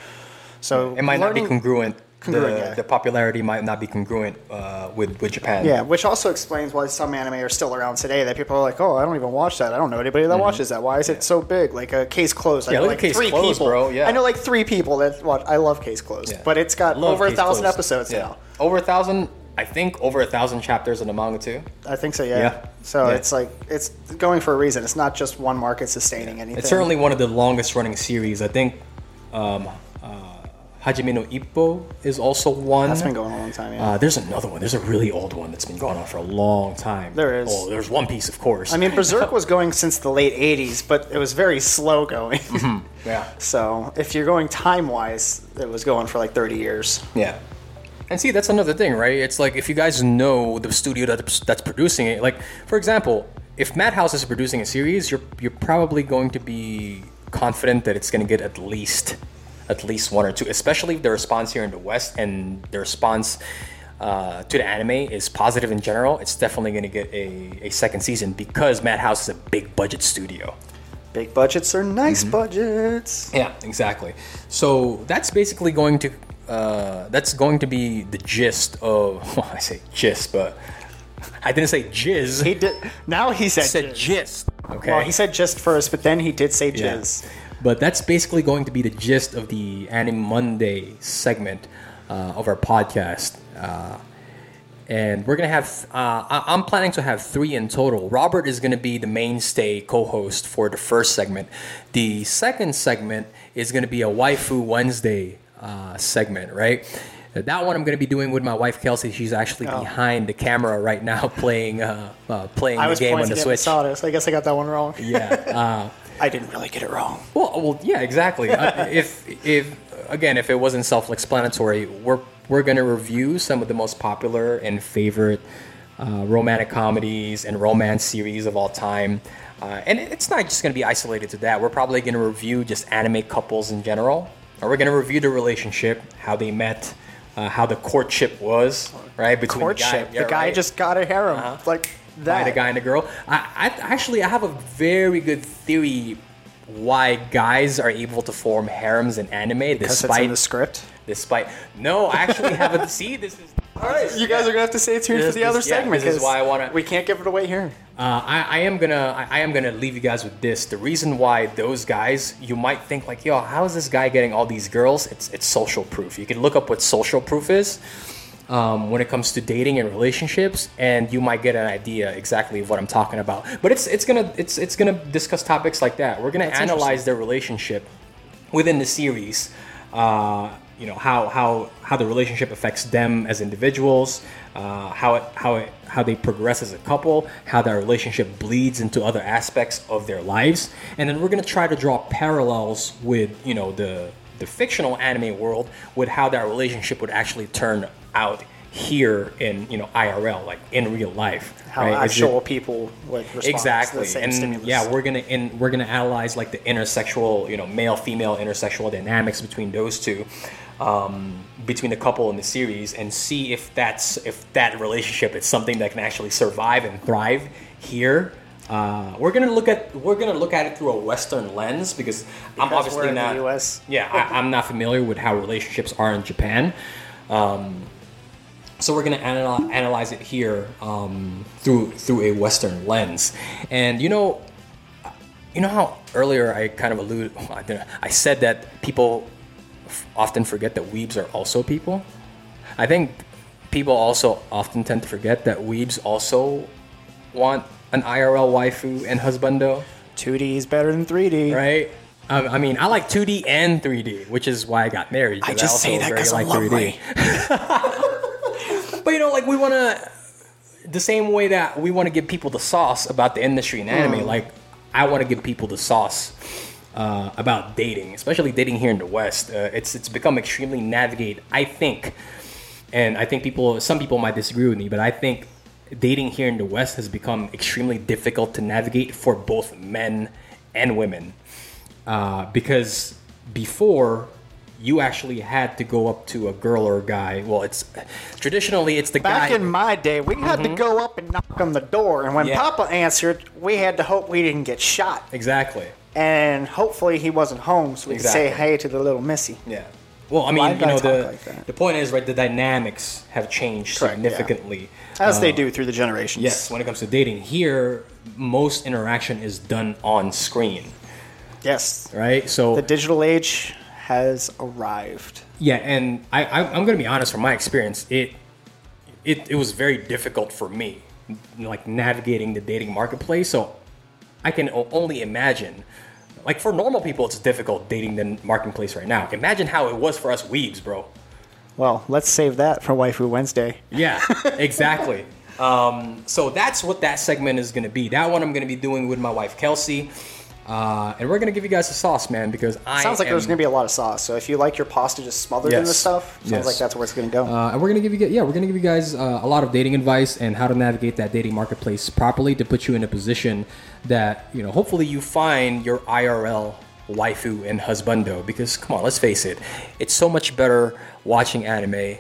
S2: So
S1: it might not be congruent. The,
S2: yeah.
S1: the popularity might not be congruent uh, with, with Japan.
S2: Yeah, which also explains why some anime are still around today. That people are like, "Oh, I don't even watch that. I don't know anybody that watches that. Why is it so big?" Like a Case Closed. I
S1: Mm-hmm. Yeah,
S2: know like
S1: Case
S2: three
S1: Closed,
S2: people.
S1: bro, yeah.
S2: I know like three people that watch. I love Case Closed,
S1: Yeah.
S2: but it's got
S1: Love
S2: over a thousand
S1: Closed.
S2: episodes
S1: Yeah.
S2: now.
S1: Over a thousand, I think over a thousand chapters in the manga too.
S2: I think so. Yeah.
S1: Yeah.
S2: So
S1: Yeah.
S2: it's like it's going for a reason. It's not just one market sustaining anything.
S1: It's certainly one of the longest running series. I think um, uh, Hajime no Ippo is also one.
S2: that's been going on a long time. Yeah.
S1: Uh, there's another one. There's a really old one that's been going on for a long time.
S2: There is.
S1: Oh, there's One Piece, of course.
S2: I mean, Berserk was going since the late '80s, but it was very slow going.
S1: yeah,
S2: so if you're going time wise, it was going for like 30 years.
S1: yeah. And see, that's another thing, right? It's like if you guys know the studio that's, that's producing it, like for example, if Madhouse is producing a series, you're you're probably going to be confident that it's going to get at least at least one or two, especially if the response here in the West and the response uh, to the anime is positive in general. It's definitely going to get a, a second season because Madhouse is a big budget studio.
S2: Big budgets are nice
S1: Mm-hmm.
S2: budgets.
S1: Yeah, exactly. So that's basically going to uh, that's going to be the gist of well, I say gist, but I didn't say jizz.
S2: He did. Now he said,
S1: I said
S2: jizz.
S1: gist. Okay.
S2: Well, he said just first, but then he did say
S1: Yeah. But that's basically going to be the gist of the Anime Monday segment uh, of our podcast. Uh, and we're gonna have. Uh, I- I'm planning to have three in total. Robert is gonna be the mainstay co-host for the first segment. The second segment is gonna be a waifu Wednesday uh, segment, right? That one I'm gonna be doing with my wife Kelsey. She's actually behind the camera right now, playing uh, uh, playing
S2: I
S1: the game on the Switch.
S2: Masada, so I guess I got that one wrong.
S1: Yeah.
S2: I didn't really get it wrong.
S1: Well, well, yeah, exactly. uh, if if again, if it wasn't self-explanatory, we're we're gonna review some of the most popular and favorite uh, romantic comedies and romance series of all time. Uh, and it's not just gonna be isolated to that. We're probably gonna review just anime couples in general, or we're gonna review the relationship, how they met, uh, how the courtship was, right? Between
S2: Courtship.
S1: the guy, yeah,
S2: the guy
S1: right?
S2: just got a harem.
S1: Uh-huh.
S2: Like
S1: by
S2: that.
S1: the guy and the girl. I, I actually I have a very good theory why guys are able to form harems in anime
S2: Because it's in
S1: despite
S2: the script.
S1: despite no I actually haven't see this is
S2: All right, you guys are gonna have to stay tuned
S1: This-
S2: for the
S1: this-
S2: other
S1: yeah,
S2: segment.
S1: this is why I wanna-
S2: We can't give it away here.
S1: uh, I, I am gonna I, I am gonna leave you guys with this. The reason why those guys you might think like yo how is this guy getting all these girls? It's it's social proof. You can look up what social proof is. Um, when it comes to dating and relationships, and you might get an idea exactly of what I'm talking about. But it's it's gonna it's it's gonna discuss topics like that. We're gonna
S2: That's
S1: analyze their relationship within the series, uh, you know how how how the relationship affects them as individuals, uh, how it how it how they progress as a couple, how that relationship bleeds into other aspects of their lives, and then we're gonna try to draw parallels with you know the the fictional anime world with how that relationship would actually turn out here in you know IRL, like in real life.
S2: How
S1: right? Is it-
S2: actual people would respond
S1: exactly
S2: the same
S1: and
S2: stimulus.
S1: yeah we're gonna and we're gonna analyze like the intersexual you know male female intersexual dynamics between those two um, between the couple in the series and see if that's if that relationship is something that can actually survive and thrive here uh, we're gonna look at we're gonna look at it through a Western lens because, I'm obviously
S2: we're in the
S1: not.
S2: US.
S1: Yeah, I, I'm not familiar with how relationships are in Japan. Um, so we're gonna anal- analyze it here um, through through a Western lens, and you know, you know how earlier I kind of alluded, I said that people f- often forget that weebs are also people. I think people also often tend to forget that weebs also want an IRL waifu and husbando,
S2: 2D is better than 3D.
S1: right? Um, I mean, I like 2D and 3D, which is why I got married.
S2: I just
S1: also
S2: say that
S1: very
S2: 'cause I'm
S1: like 3D. But you know, like we want to, the same way that we want to give people the sauce about the industry and anime, like I want to give people the sauce uh, about dating, especially dating here in the West. Uh, it's it's become extremely navigate. I think, and I think people, some people might disagree with me, but I think dating here in the West has become extremely difficult to navigate for both men and women uh, because before you actually had to go up to a girl or a guy. Well, it's traditionally it's the guy.
S2: Back
S1: guy.
S2: in my day, we had to go up and knock on the door, and when
S1: Mm-hmm. Yeah.
S2: Papa answered, we had to hope we didn't get shot.
S1: exactly.
S2: And hopefully he wasn't home, so we could say hey to the little missy.
S1: Yeah. Well, I mean,
S2: Why
S1: you know, the
S2: like
S1: the point is, right? The dynamics have changed
S2: Correct, yeah.
S1: significantly.
S2: As they do through the generations.
S1: Yes, when it comes to dating, here most interaction is done on screen,
S2: Yes.
S1: right? So
S2: The digital age has arrived.
S1: Yeah, and I, I I'm gonna be honest. From my experience, it it it was very difficult for me, like navigating the dating marketplace. So I can only imagine. Like for normal people, it's difficult dating the marketplace right now. Imagine how it was for us weebs, bro.
S2: Well, let's save that for Waifu Wednesday.
S1: Yeah, exactly. um, so that's what that segment is gonna be. That one I'm gonna be doing with my wife Kelsey, uh, and we're gonna give you guys a sauce, man, because I
S2: Sounds like
S1: am,
S2: there's to be a lot of sauce. So if you like your pasta just smothered in the
S1: Yes.
S2: stuff, sounds
S1: Yes.
S2: like that's where it's to go.
S1: Uh, and we're gonna give you yeah we're gonna give you guys uh, a lot of dating advice and how to navigate that dating marketplace properly to put you in a position that you know hopefully you find your IRL waifu and husbando because come on let's face it it's so much better watching anime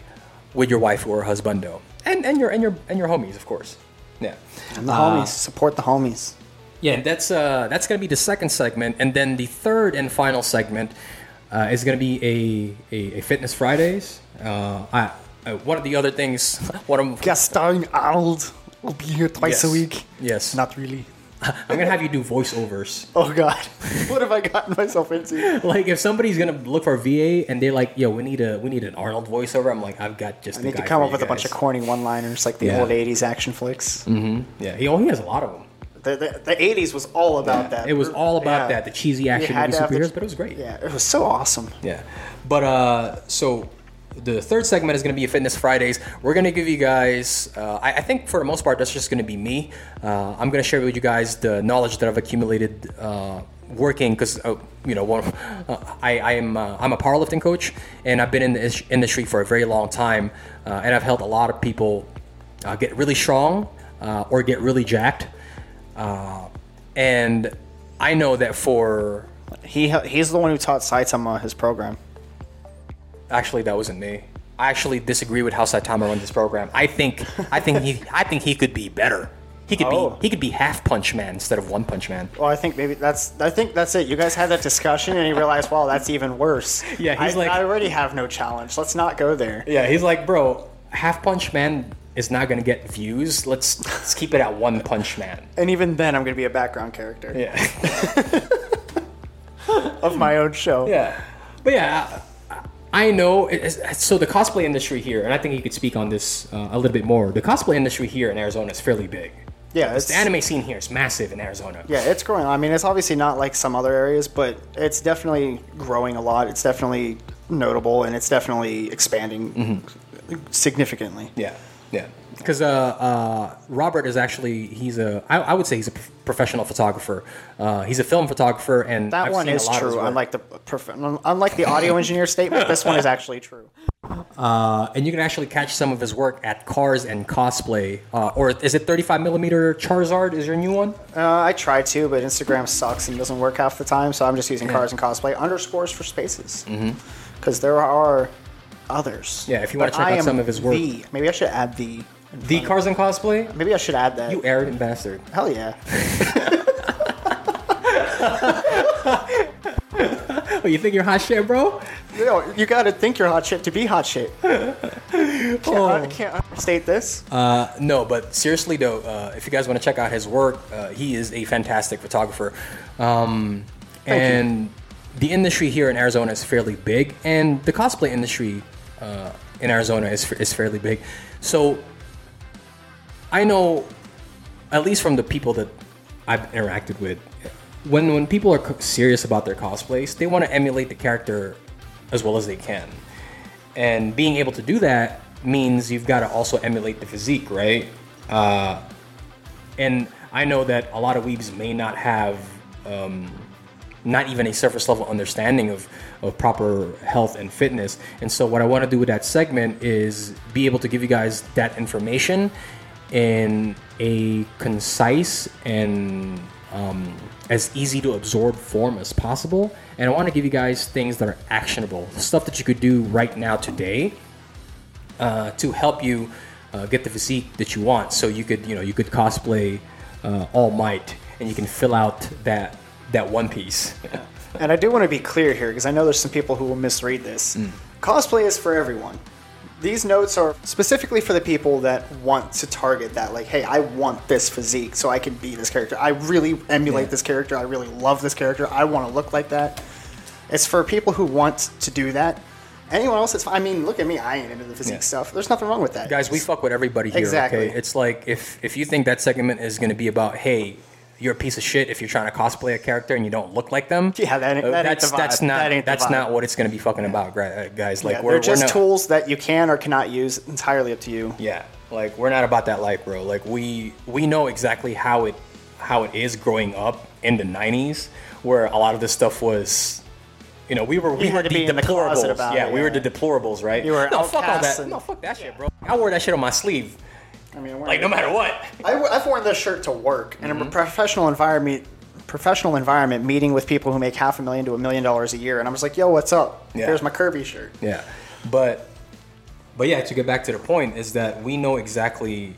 S1: with your waifu or husbando and and your and your and your homies of course yeah
S2: and the
S1: Uh,
S2: homies. Support the homies.
S1: Yeah, that's uh, that's gonna be the second segment, and then the third and final segment uh, is gonna be a a, a Fitness Fridays. Uh, I, uh, one of the other things, one of
S2: Gaston Arnold will be here twice a week.
S1: Yes,
S2: Not really.
S1: I'm gonna have you do voiceovers.
S2: Oh God, what have I gotten myself into?
S1: Like if somebody's gonna look for a VA and they're like, "Yo, we need a we need an Arnold voiceover," I'm like, "I've got just."
S2: I need to come up with a bunch of corny one-liners like the
S1: Yeah.
S2: old '80s action flicks.
S1: Yeah, he, oh, he has a lot of them.
S2: The, the, the '80s was all about that.
S1: It was all about
S2: Yeah.
S1: that, the cheesy action movie
S2: the-
S1: but it was great.
S2: Yeah, it was so awesome.
S1: Yeah. But uh, so the third segment is going to be Fitness Fridays. We're going to give you guys, uh, I, I think for the most part, that's just going to be me. Uh, I'm going to share with you guys the knowledge that I've accumulated uh, working because, uh, you know, one, uh, I, I am, uh, I'm a powerlifting coach and I've been in the industry for a very long time. Uh, and I've helped a lot of people uh, get really strong uh, or get really jacked. Uh, and I know that for
S2: He he's the one who taught Saitama his program.
S1: Actually, that wasn't me. I actually disagree with how Saitama runs this program. I think I think he I think he could be better. He could
S2: Oh.
S1: be he could be half Punch Man instead of one Punch Man.
S2: Well, I think maybe that's I think that's it. You guys had that discussion and you realized, wow, that's even worse.
S1: Yeah, he's
S2: I,
S1: like-
S2: I already have no challenge. Let's not go there.
S1: Yeah, he's like, bro, half Punch Man is not gonna get views. Let's let's keep it at one Punch Man.
S2: And even then, I'm going to be a background character
S1: Yeah,
S2: of my own show.
S1: yeah, but yeah. I- know. So the cosplay industry here, and I think you could speak on this uh, a little bit more. The cosplay industry here in Arizona is fairly big.
S2: Yeah, it's,
S1: The anime scene here is massive in Arizona.
S2: yeah, it's growing. I mean, it's obviously not like some other areas, but it's definitely growing a lot. It's definitely notable, and it's definitely expanding significantly.
S1: Yeah, yeah. Because uh, uh, Robert is actually he's a I, I would say he's a professional photographer. Uh, he's a film photographer, and
S2: That
S1: I've
S2: one
S1: seen a
S2: is
S1: lot
S2: true. Unlike the prof- unlike the audio engineer statement, this one is actually true.
S1: Uh, and you can actually catch some of his work at Cars and Cosplay, uh, or is it 35 millimeter Charizard? Is your new one?
S2: Uh, I try to, but Instagram sucks and doesn't work half the time, so I'm just using cars and cosplay underscores for spaces. Because there are others.
S1: Yeah, if you wanna
S2: But
S1: check out some of his work.
S2: The. Maybe I should add the.
S1: The Cars and Cosplay?
S2: Maybe I should add that.
S1: You arrogant bastard.
S2: Hell yeah.
S1: Oh, you think you're hot shit, bro?
S2: You, know, you gotta think you're hot shit to be hot shit. can't, I can't understate this.
S1: Uh, no, but seriously though, uh, if you guys want to check out his work, uh, he is a fantastic photographer. Um,
S2: Thank you.
S1: and the industry here in Arizona is fairly big, and the cosplay industry uh, in Arizona is is fairly big. So I know, at least from the people that I've interacted with, when when people are serious about their cosplays, they want to emulate the character as well as they can. And being able to do that means you've got to also emulate the physique, right? Uh, and I know that a lot of weebs may not have um, not even a surface level understanding of, of proper health and fitness. And so, what I want to do with that segment is be able to give you guys that information in a concise and um, as easy to absorb form as possible. And I want to give you guys things that are actionable, stuff that you could do right now today uh, to help you uh, get the physique that you want. So you could, you know, you could cosplay uh, All Might, and you can fill out that that one piece.
S2: And I do want to be clear here because I know there's some people who will misread this.
S1: Mm.
S2: Cosplay is for everyone. These notes are specifically for the people that want to target that. Like, hey, I want this physique so I can be this character. I really emulate
S1: Yeah.
S2: this character. I really love this character. I want to look like that. It's for people who want to do that. Anyone else, it's fine. I mean, look at me. I ain't into the physique
S1: Yeah.
S2: stuff. There's nothing wrong with that.
S1: Guys, we fuck with everybody here.
S2: Exactly.
S1: Okay, it's like if if you think that segment is going to be about, hey. You're a piece of shit if you're trying to cosplay a character and you don't look like them.
S2: Yeah, that ain't-
S1: Uh,
S2: that ain't
S1: that's
S2: the
S1: that's not
S2: That ain't the
S1: that's not what it's going to be fucking about, uh, guys. Like
S2: Yeah,
S1: we're
S2: they're just
S1: we're not,
S2: tools that you can or cannot use. Entirely up to you.
S1: Yeah, like we're not about that life, bro. Like we we know exactly how it how it is growing up in the '90s, where a lot of this stuff was. You know, we were we were the
S2: be in the closet
S1: deplorables.
S2: about
S1: yeah,
S2: it,
S1: we were
S2: yeah.
S1: the deplorables, right?
S2: You were
S1: no, fuck all that. No, fuck that shit, bro. I wore that shit on my sleeve,
S2: I mean,
S1: like no matter what.
S2: I, have worn this shirt to work in
S1: Mm-hmm.
S2: a professional environment. Professional environment, meeting with people who make half a million to a million dollars a year, and I was like, "Yo, what's up?
S1: Yeah.
S2: Here's my Kirby shirt."
S1: Yeah, but but yeah, to get back to the point is that we know exactly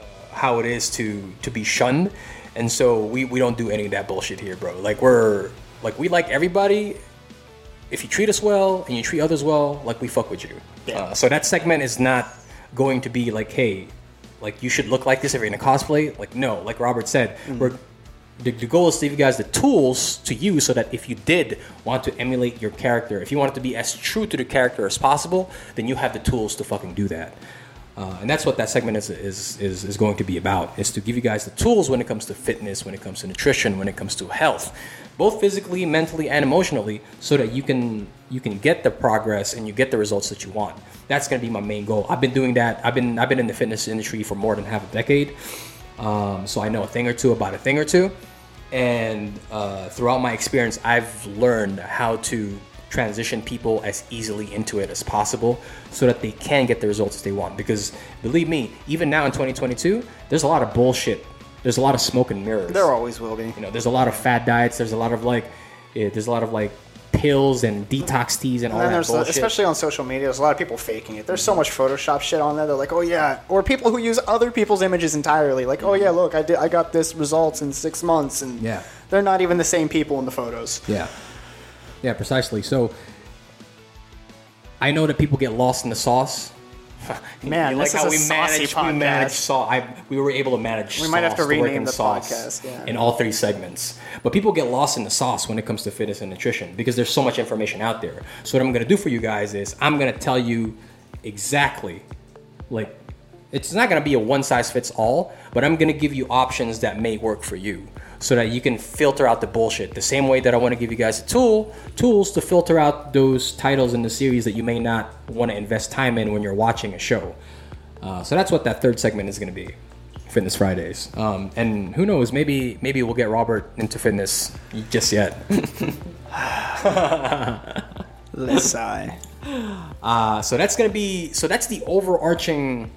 S1: uh, how it is to to be shunned, and so we we don't do any of that bullshit here, bro. Like we're like we like everybody. If you treat us well and you treat others well, like we fuck with you.
S2: Yeah.
S1: Uh, so that segment is not going to be like, hey, like you should look like this if you're in a cosplay. Like no, like Robert said, we're the, the goal is to give you guys the tools to use so that if you did want to emulate your character, if you want it to be as true to the character as possible, then you have the tools to fucking do that. Uh, and that's what that segment is, is, is, is going to be about, is to give you guys the tools when it comes to fitness, when it comes to nutrition, when it comes to health, both physically, mentally, and emotionally, so that you can you can get the progress and you get the results that you want. That's going to be my main goal. I've been doing that. I've been I've been in the fitness industry for more than half a decade, um, so I know a thing or two about a thing or two. And uh, throughout my experience, I've learned how to transition people as easily into it as possible so that they can get the results they want. Because believe me, even now in 2022, there's a lot of bullshit. There's a lot of smoke and mirrors.
S2: There always will be.
S1: You know, there's a lot of fad diets. There's a lot of like, eh, there's a lot of like pills and detox teas and all
S2: And then
S1: that
S2: there's,
S1: bullshit.
S2: especially on social media, there's a lot of people faking it. There's so much Photoshop shit on there. They're like, "Oh yeah," or people who use other people's images entirely. Like, "Oh yeah, look, I did, I got this results in six months," and
S1: Yeah.
S2: they're not even the same people in the photos.
S1: Yeah. Yeah, precisely. So I know that people get lost in the sauce.
S2: Man,
S1: You like
S2: this is
S1: how
S2: a
S1: we managed we
S2: podcast.
S1: managed sauce. I we were able to manage.
S2: We might have to rename
S1: in
S2: the
S1: sauce
S2: podcast, yeah.
S1: in all three segments. But people get lost in the sauce when it comes to fitness and nutrition because there's so much information out there. So what I'm gonna do for you guys is I'm gonna tell you exactly, like, it's not gonna be a one size fits all, but I'm gonna give you options that may work for you. So that you can filter out the bullshit. The same way that I want to give you guys a tool, tools to filter out those titles in the series that you may not want to invest time in when you're watching a show. Uh, so that's what that third segment is going to be, Fitness Fridays. Um, and who knows, maybe maybe we'll get Robert into fitness just yet.
S2: Let's sigh.
S1: Uh, so that's gonna be so that's the overarching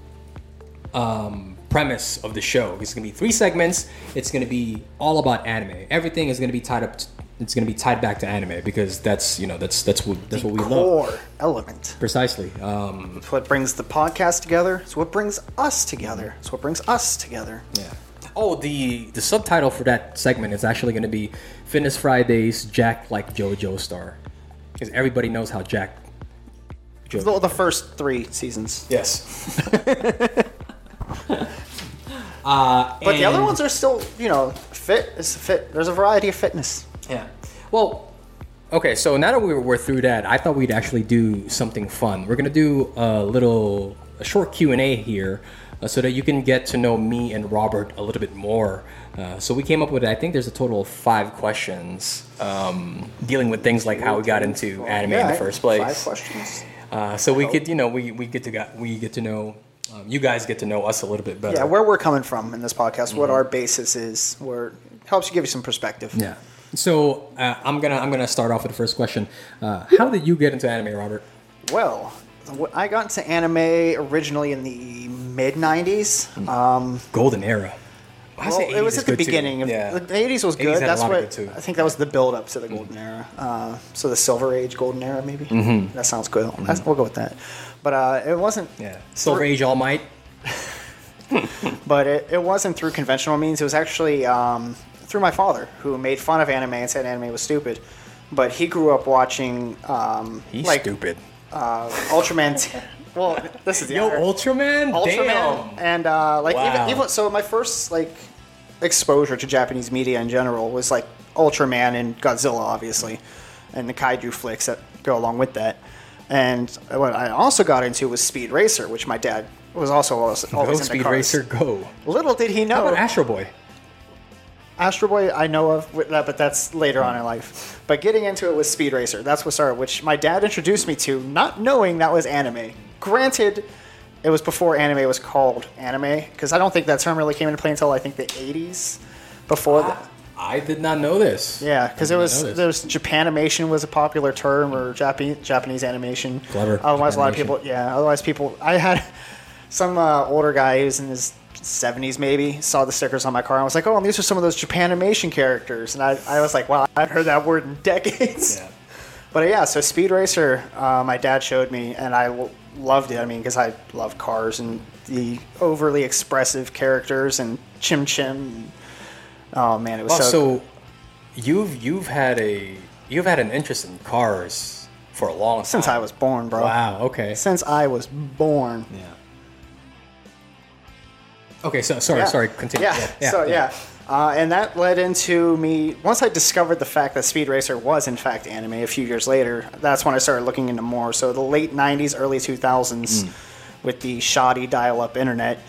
S1: um, premise of the show. It's gonna be three segments. It's gonna be all about anime. Everything is gonna be tied up. t- it's gonna be tied back to anime because that's you know that's that's what that's what we love
S2: Core element.
S1: precisely. Um,
S2: It's what brings the podcast together. It's what brings us together. It's what brings us together.
S1: yeah. Oh, the the subtitle for that segment is actually gonna be Fitness Fridays. Jack like JoJo Star, because everybody knows how Jack.
S2: The, the first three seasons.
S1: Yes.
S2: But the other ones are still, you know, fit. Is fit. There's a variety of fitness.
S1: Yeah. Well, okay. So now that we're, we're through that, I thought we'd actually do something fun. We're gonna do a little, a short Q and A here, uh, so that you can get to know me and Robert a little bit more. Uh, so we came up with, I think there's a total of five questions um, dealing with things like how we got into anime in the first place.
S2: Five questions.
S1: Uh, so we could, you know, we, we get to got, we get to know, um, you guys get to know us a little bit better.
S2: Yeah, where we're coming from in this podcast, what our basis is, where helps you give you some perspective.
S1: Yeah. So uh, I'm gonna I'm gonna start off with the first question. Uh, how did you get into anime, Robert?
S2: Well, I got into anime originally in the mid '90s. Um,
S1: Golden era.
S2: Well, it was at the beginning. Of,
S1: Yeah.
S2: The '80s was
S1: 80s
S2: good.
S1: had a
S2: That's
S1: lot of
S2: what
S1: good. Mm-hmm.
S2: I think that was the build up to the golden era. Uh, so the Silver Age golden era, maybe. Mm-hmm. That sounds good. That's, we'll go with that. But uh, it wasn't.
S1: yeah. Silver Age All Might.
S2: But it, it wasn't through conventional means. It was actually um, through my father, who made fun of anime and said anime was stupid. But he grew up watching um,
S1: He's
S2: like
S1: stupid.
S2: uh, Ultraman. T- well, this is the
S1: Yo. Ultraman.
S2: Ultraman,
S1: Damn.
S2: and uh, like
S1: Wow.
S2: even, even so, my first like exposure to Japanese media in general was like Ultraman and Godzilla, obviously, and the kaiju flicks that go along with that. And what I also got into was Speed Racer, which my dad was also always,
S1: Go
S2: into
S1: Speed
S2: cars.
S1: Racer, go.
S2: Little did he
S1: How
S2: know,
S1: about Astro Boy?
S2: Astro Boy I know of, but that's later on in life. But getting into it was Speed Racer. That's what started, which my dad introduced me to, not knowing that was anime. Granted, it was before anime was called anime, because I don't think that term really came into play until I think the 80s. Before ah. that.
S1: I did not know this.
S2: Yeah, because it was there was Japanimation was a popular term or Japanese Japanese animation.
S1: Clever.
S2: Otherwise, a lot of people yeah. Otherwise, people I had some uh, older guy who's in his seventies maybe saw the stickers on my car and was like, oh, and these are some of those Japanimation characters, and I, I was like, wow, I've heard that word in decades.
S1: Yeah.
S2: But yeah, so Speed Racer, uh, my dad showed me, and I loved it. I mean, because I love cars and the overly expressive characters and Chim Chim. Oh man, it was
S1: Well,
S2: so.
S1: so you've you've had a you've had an interest in cars for a long time.
S2: Since I was born, bro.
S1: Wow. Okay.
S2: Since I was born.
S1: Yeah. Okay. So sorry.
S2: Yeah.
S1: Sorry. Continue.
S2: Yeah. so yeah. Uh, and that led into me once I discovered the fact that Speed Racer was in fact anime. A few years later, that's when I started looking into more. So the late '90s, early 2000s,
S1: Hmm.
S2: With the shoddy dial-up internet,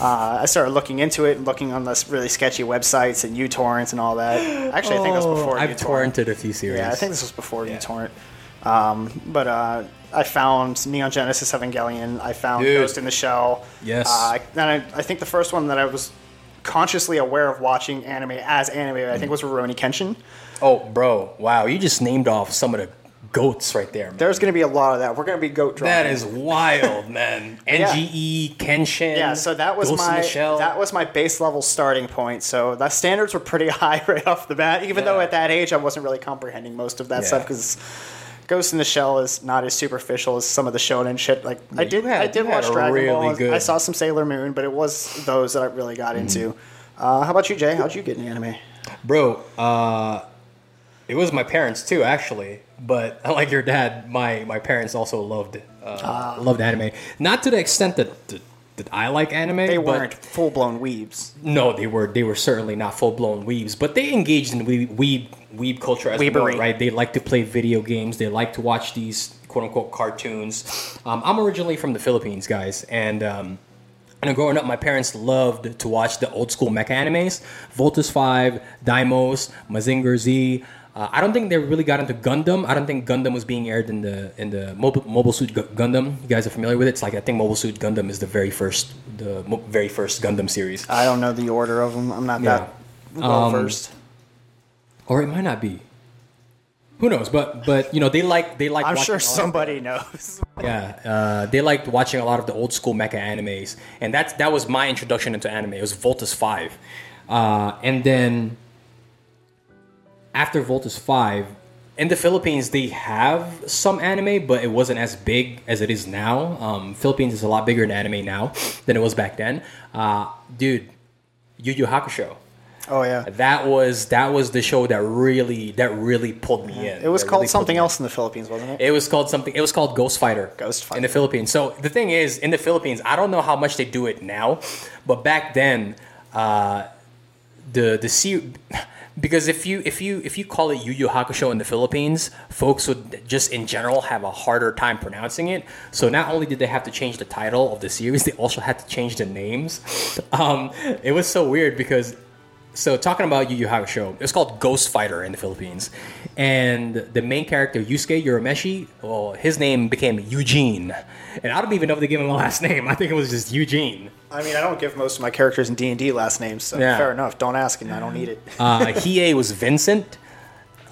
S2: uh, I started looking into it and looking on this really sketchy websites and uTorrents and all that. Actually, I think that was before
S1: I've
S2: uTorrent.
S1: torrented a few series.
S2: Yeah, I think this was before
S1: Yeah.
S2: uTorrent. Um, but uh, I found Neon Genesis Evangelion. I found
S1: Dude.
S2: Ghost in the Shell.
S1: Yes.
S2: Uh, then I, I think the first one that I was consciously aware of watching anime as anime, I think was Rurouni Kenshin.
S1: Oh, bro! Wow, you just named off some of the goats right there. Man.
S2: There's going to be a lot of that. We're going to be goat dropping.
S1: That is wild, man.
S2: Yeah.
S1: NGE, Kenshin.
S2: Yeah, so that was
S1: Ghost in
S2: my
S1: the Shell.
S2: that was my base level starting point. So the standards were pretty high right off the bat. Even though at that age I wasn't really comprehending most of that
S1: Yeah.
S2: stuff because Ghost in the Shell is not as superficial as some of the shonen shit. Like I did,
S1: had-
S2: I did watch Dragon
S1: really
S2: Ball.
S1: good-
S2: I saw some Sailor Moon, but it was those that I really got
S1: Mm-hmm.
S2: into. Uh, how about you, Jay? How'd you get into anime?
S1: Bro, uh, it was my parents too, actually. But like your dad, my, my parents also loved uh, loved anime. Not to the extent that, that, that I like anime.
S2: They weren't full blown weebs.
S1: No, they were they were certainly not full blown weebs, but they engaged in weeb weeb, weeb culture as
S2: Weebery.
S1: well, right? They like to play video games. They like to watch these quote unquote cartoons. Um, I'm originally from the Philippines, guys, and um, And growing up, my parents loved to watch the old school mecha animes, Voltes 5, Daimos, Mazinger Z. Uh, I don't think they really got into Gundam. I don't think Gundam was being aired in the in the Mobile, Mobile Suit Gu- Gundam. You guys are familiar with it? It's like I think Mobile Suit Gundam is the very first the mo- very first Gundam series,
S2: I don't know the order of them. I'm not
S1: Yeah.
S2: that well
S1: Um,
S2: versed.
S1: or it might not be. Who knows? But but you know they like they like.
S2: I'm
S1: watching
S2: sure
S1: all
S2: somebody knows.
S1: Yeah, uh, they liked watching a lot of the old school mecha animes, and that's that was my introduction into anime. It was Voltes Five, uh, and then after Voltes Five, in the Philippines they have some anime, but it wasn't as big as it is now. Um, Philippines is a lot bigger in anime now than it was back then. Uh, dude, Yu Yu Hakusho.
S2: Oh yeah.
S1: That was that was the show that really that really pulled me in.
S2: It was
S1: That
S2: called
S1: really
S2: something
S1: me in.
S2: else in the Philippines, wasn't it?
S1: It was called something. It was called Ghost Fighter.
S2: Ghost Fighter
S1: in the Philippines. So the thing is, in the Philippines, I don't know how much they do it now, but back then, uh, the the se- because if you if you if you call it Yu Yu Hakusho in the Philippines, folks would just in general have a harder time pronouncing it. So not only did they have to change the title of the series, they also had to change the names. Um, it was so weird because so talking about Yu Yu Hakusho, it's called Ghost Fighter in the Philippines, and the main character Yusuke Urameshi, well, his name became Eugene, and I don't even know if they gave him a last name. I think it was just Eugene.
S2: I mean, I don't give most of my characters in D and D last names, so
S1: Yeah.
S2: fair enough. Don't ask, and I don't need it.
S1: Uh, Hiei was Vincent.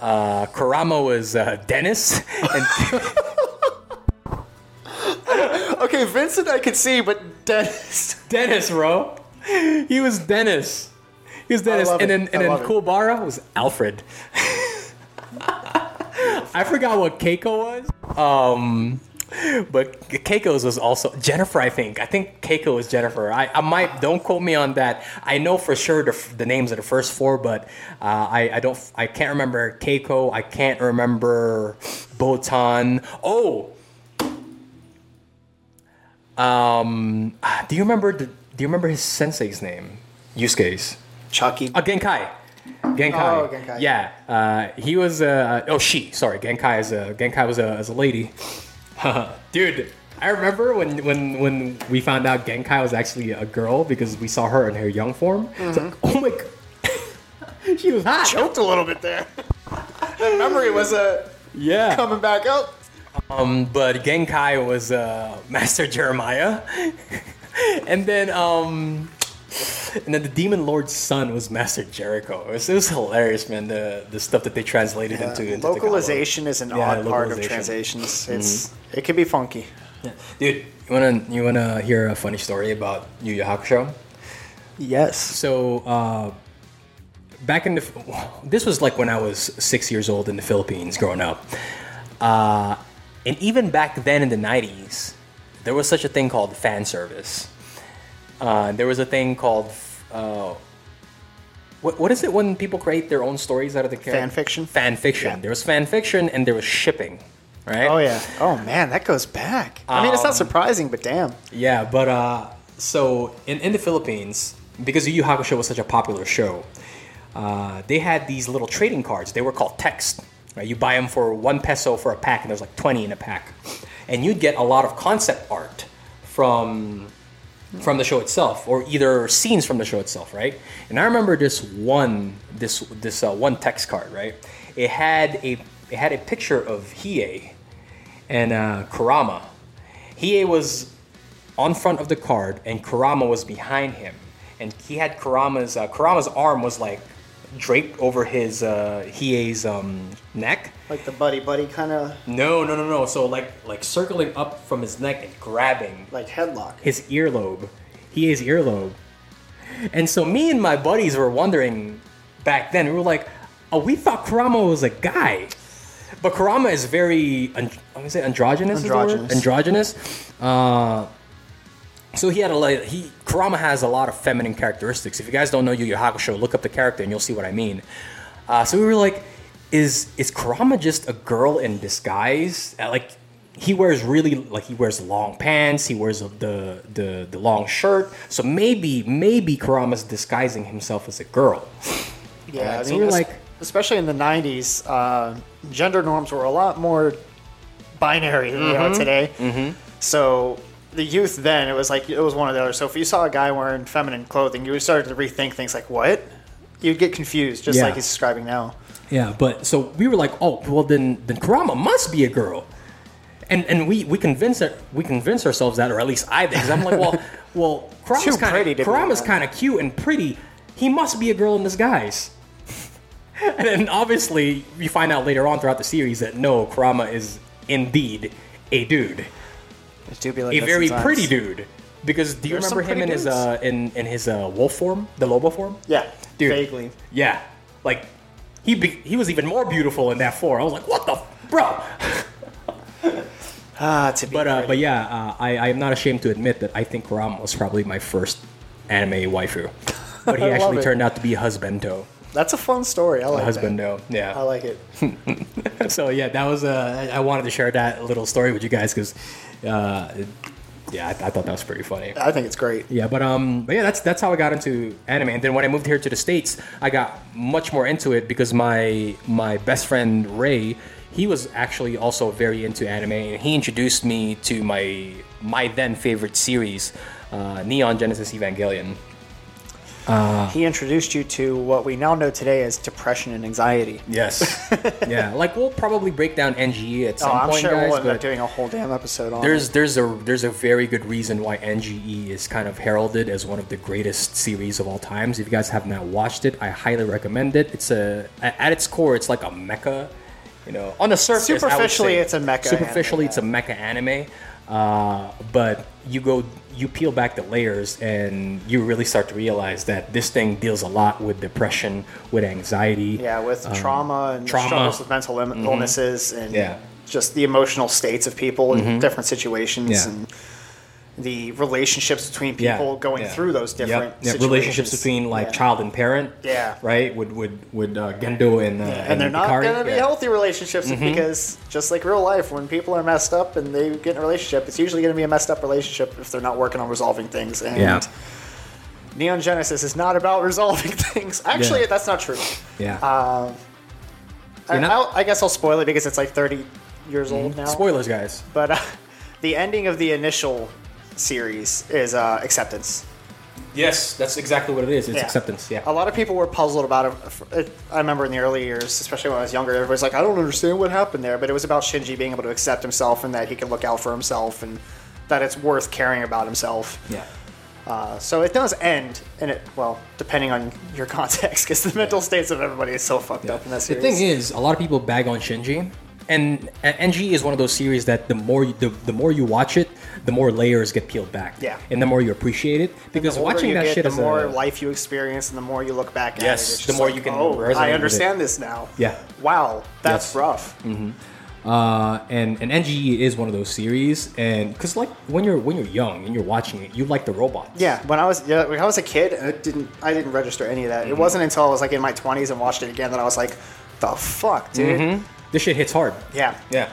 S1: Uh, Kurama was uh, Dennis, and
S2: okay, Vincent, I could see, but Dennis.
S1: Dennis, bro, he was Dennis. Was Dennis, and then and then
S2: it.
S1: Was Alfred. I forgot what Keiko was. Um, but Keiko's was also Jennifer. I think. I think Keiko was Jennifer. I, I might don't quote me on that. I know for sure the, the names of the first four, but uh, I I don't I can't remember Keiko. I can't remember Botan. Oh. Um, do you remember the, Do you remember his sensei's name? Yusuke's.
S2: Chucky.
S1: Uh, Genkai. Genkai.
S2: Oh, Genkai.
S1: Yeah. Uh, he was. Uh, oh, she. Sorry. Genkai is a. Genkai was a, as a lady. Dude, I remember when when when we found out Genkai was actually a girl because we saw her in her young form. It's like, oh my. God. she was hot.
S2: Choked a little bit there. the memory was uh,
S1: Yeah.
S2: coming back up.
S1: Um, but Genkai was uh, Master Jeremiah, and then um, and then the Demon Lord's son was Master Jericho. It was, it was hilarious, man. The the stuff that they translated into, into Tagalog.
S2: localization is an
S1: Yeah,
S2: odd part of translations. It's it can be funky.
S1: Yeah. Dude, you wanna you wanna hear a funny story about Yu Yu Hakusho?
S2: Yes.
S1: So uh, back in the this was like when I was six years old in the Philippines, growing up, uh, and even back then in the '90s, there was such a thing called fan service. Uh, there was a thing called uh, what, what is it when people create their own stories out of the character?
S2: Fan fiction?
S1: Fan fiction.
S2: Yeah.
S1: There was fan fiction, and there was shipping, right?
S2: Oh yeah. Oh man, that goes back. I mean, it's
S1: Um,
S2: not surprising, but damn.
S1: Yeah, but uh, so in, in the Philippines, because Yu Yu Hakusho was such a popular show, uh, they had these little trading cards. They were called teks. Right? You buy them for one peso for a pack, and there's like 20 in a pack. And you'd get a lot of concept art from from the show itself, or either scenes from the show itself, right? And I remember this one this this uh, one teks card, right? It had a it had a picture of Hiei and uh, Kurama. Hiei was on front of the card, and Kurama was behind him. And he had Kurama's uh, Kurama's arm was like draped over his uh, Hiei's um, neck.
S2: Like the buddy buddy kind of
S1: No, no, no, no. So like like circling up from his neck and grabbing
S2: like headlock.
S1: his earlobe, He is earlobe. And so me and my buddies were wondering back then. We were like, "Oh, we thought Kurama was a guy." But Kurama is very, I'm gonna say androgynous. is the word?
S2: Androgynous.
S1: Androgynous. Uh, so he had a lot. He Kurama has a lot of feminine characteristics. If you guys don't know Yu Yu Hakusho, look up the character and you'll see what I mean. Uh, so we were like, is is Kurama just a girl in disguise? Uh, like he wears really like he wears long pants. He wears the the the long shirt. So maybe maybe Kurama's disguising himself as a girl.
S2: Yeah,
S1: Alright,
S2: I mean,
S1: like-
S2: especially in the '90s, uh, gender norms were a lot more binary than they
S1: Mm-hmm.
S2: are today. So the youth then it was like it was one of those. So if you saw a guy wearing feminine clothing, you would start to rethink things like what. You'd get confused, just
S1: Yeah.
S2: like he's describing now.
S1: Yeah, but so we were like, oh, well then then Kurama must be a girl, and and we we convinced that we convinced ourselves that, or at least I did, because I'm like, well, well, Kurama's
S2: Too
S1: kind of
S2: to be
S1: Kurama's
S2: a-
S1: kind of cute and pretty. He must be a girl in disguise. and then obviously we find out later on throughout the series that no, Kurama is indeed a dude,
S2: It do be like
S1: a very
S2: sometimes.
S1: pretty dude. Because do you
S2: There's
S1: remember him in
S2: pretty
S1: his uh in in his uh wolf form, the Lobo form?
S2: Yeah,
S1: Dude.
S2: vaguely.
S1: Yeah, like he be, he was even more beautiful in that four. I was like, what the f- bro?
S2: Ah, to be
S1: But uh, but yeah, uh, I I am not ashamed to admit that I think Kurama was probably my first anime waifu. But he actually turned out to be a husbando.
S2: that's a fun story. I like
S1: A
S2: that.
S1: husbando,
S2: I
S1: yeah.
S2: like it.
S1: so yeah, that was uh, I wanted to share that little story with you guys because, uh, yeah, I, I thought that was pretty funny.
S2: I think it's great.
S1: Yeah, but um, but yeah, that's that's how I got into anime. And then when I moved here to the states, I got much more into it because my my best friend Ray, he was actually also very into anime, and he introduced me to my my then favorite series, uh, Neon Genesis Evangelion.
S2: He introduced you to what we now know today as depression and anxiety.
S1: Yes, yeah, like we'll probably break down NGE at
S2: Oh,
S1: some
S2: I'm
S1: point,
S2: sure
S1: guys.
S2: we'll end up doing a whole damn episode on
S1: there's
S2: it.
S1: there's a there's a very good reason why NGE is kind of heralded as one of the greatest series of all times. If you guys have not watched it, I highly recommend it. It's a at its core, it's like a mecha. You know, on the surface,
S2: Superficially, it's a mecha
S1: Superficially,
S2: anime,
S1: it's a mecha anime. Uh, but you go, you peel back the layers, and you really start to realize that this thing deals a lot with depression, with anxiety.
S2: Yeah, with trauma and
S1: um, trauma.
S2: struggles with mental Ill- illnesses and
S1: Yeah.
S2: just the emotional states of people in different situations
S1: Yeah.
S2: and the relationships between
S1: Yeah,
S2: people going
S1: yeah.
S2: through those different
S1: yep,
S2: situations.
S1: relationships between like
S2: Yeah.
S1: child and parent.
S2: Yeah.
S1: Right. Would would would uh, Gendo and uh,
S2: and they're not going to be
S1: Yeah. Mm-hmm.
S2: healthy relationships because just like real life, when people are messed up and they get in a relationship, it's usually going to be a messed up relationship if they're not working on resolving things. And
S1: Yeah.
S2: Neon Genesis is not about resolving things. Actually,
S1: Yeah.
S2: that's not true.
S1: Yeah.
S2: I,
S1: not-
S2: I'll, I guess I'll spoil it because it's like 30 years old now.
S1: Spoilers, guys.
S2: But uh, the ending of the initial series is uh, acceptance.
S1: Yes, that's exactly what it is. It's
S2: Yeah.
S1: acceptance. Yeah.
S2: A lot of people were puzzled about it. I remember in the early years, especially when I was younger, everybody's like, I don't understand what happened there. But it was about Shinji being able to accept himself and that he can look out for himself and that it's worth caring about himself.
S1: Yeah.
S2: Uh, so it does end, and it, well, depending on your context, because the mental states of everybody is so fucked up in that
S1: The thing is, a lot of people bag on Shinji, and NG is one of those series that the more you, the, the more you watch it, the more layers get peeled back.
S2: Yeah.
S1: And the more you appreciate it, because watching that
S2: get,
S1: shit
S2: the more
S1: a,
S2: life you experience, and the more you look back at
S1: Yes,
S2: it.
S1: The more
S2: like,
S1: you can
S2: Oh, I understand this now.
S1: Yeah.
S2: Wow, that's
S1: Yes.
S2: rough.
S1: uh, and and NGE is one of those series, and because like when you're when you're young and you're watching it, you like the robots.
S2: Yeah, when I was yeah, when I was a kid, it didn't I didn't register any of that.
S1: Mm-hmm.
S2: It wasn't until I was like in my twenties and watched it again that I was like, the fuck, dude.
S1: This shit hits hard.
S2: Yeah.
S1: Yeah.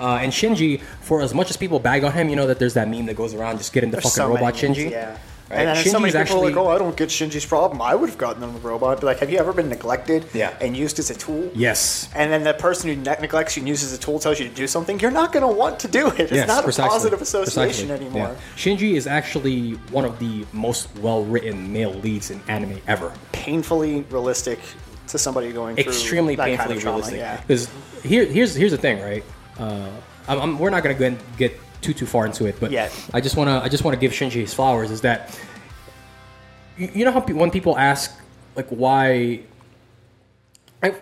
S1: Uh, and Shinji, for as much as people bag on him, you know that there's that meme that goes around, just get in the
S2: There's
S1: fucking
S2: so
S1: robot
S2: many
S1: Shinji.
S2: Yeah.
S1: Right?
S2: And then so many people
S1: actually-
S2: are like, oh, I don't get Shinji's problem. I would have gotten him the robot. But like, have you ever been neglected
S1: Yeah.
S2: and used as a tool?
S1: Yes.
S2: And then the person who ne- neglects you and uses a tool tells you to do something, you're not going to want to do it. It's
S1: Yes,
S2: not
S1: precisely.
S2: a positive association
S1: Precisely.
S2: anymore.
S1: Yeah. Shinji is actually one of the most well-written male leads in anime ever.
S2: Painfully realistic to somebody going through
S1: Extremely painfully
S2: kind of
S1: realistic.
S2: Yeah.
S1: Because here, here's here's the thing, right? Uh, I'm, I'm- we're not gonna go and get too too far into it, but. I just wanna I just wanna give Shinji his flowers. Is that you, you know how pe- when people ask like why I,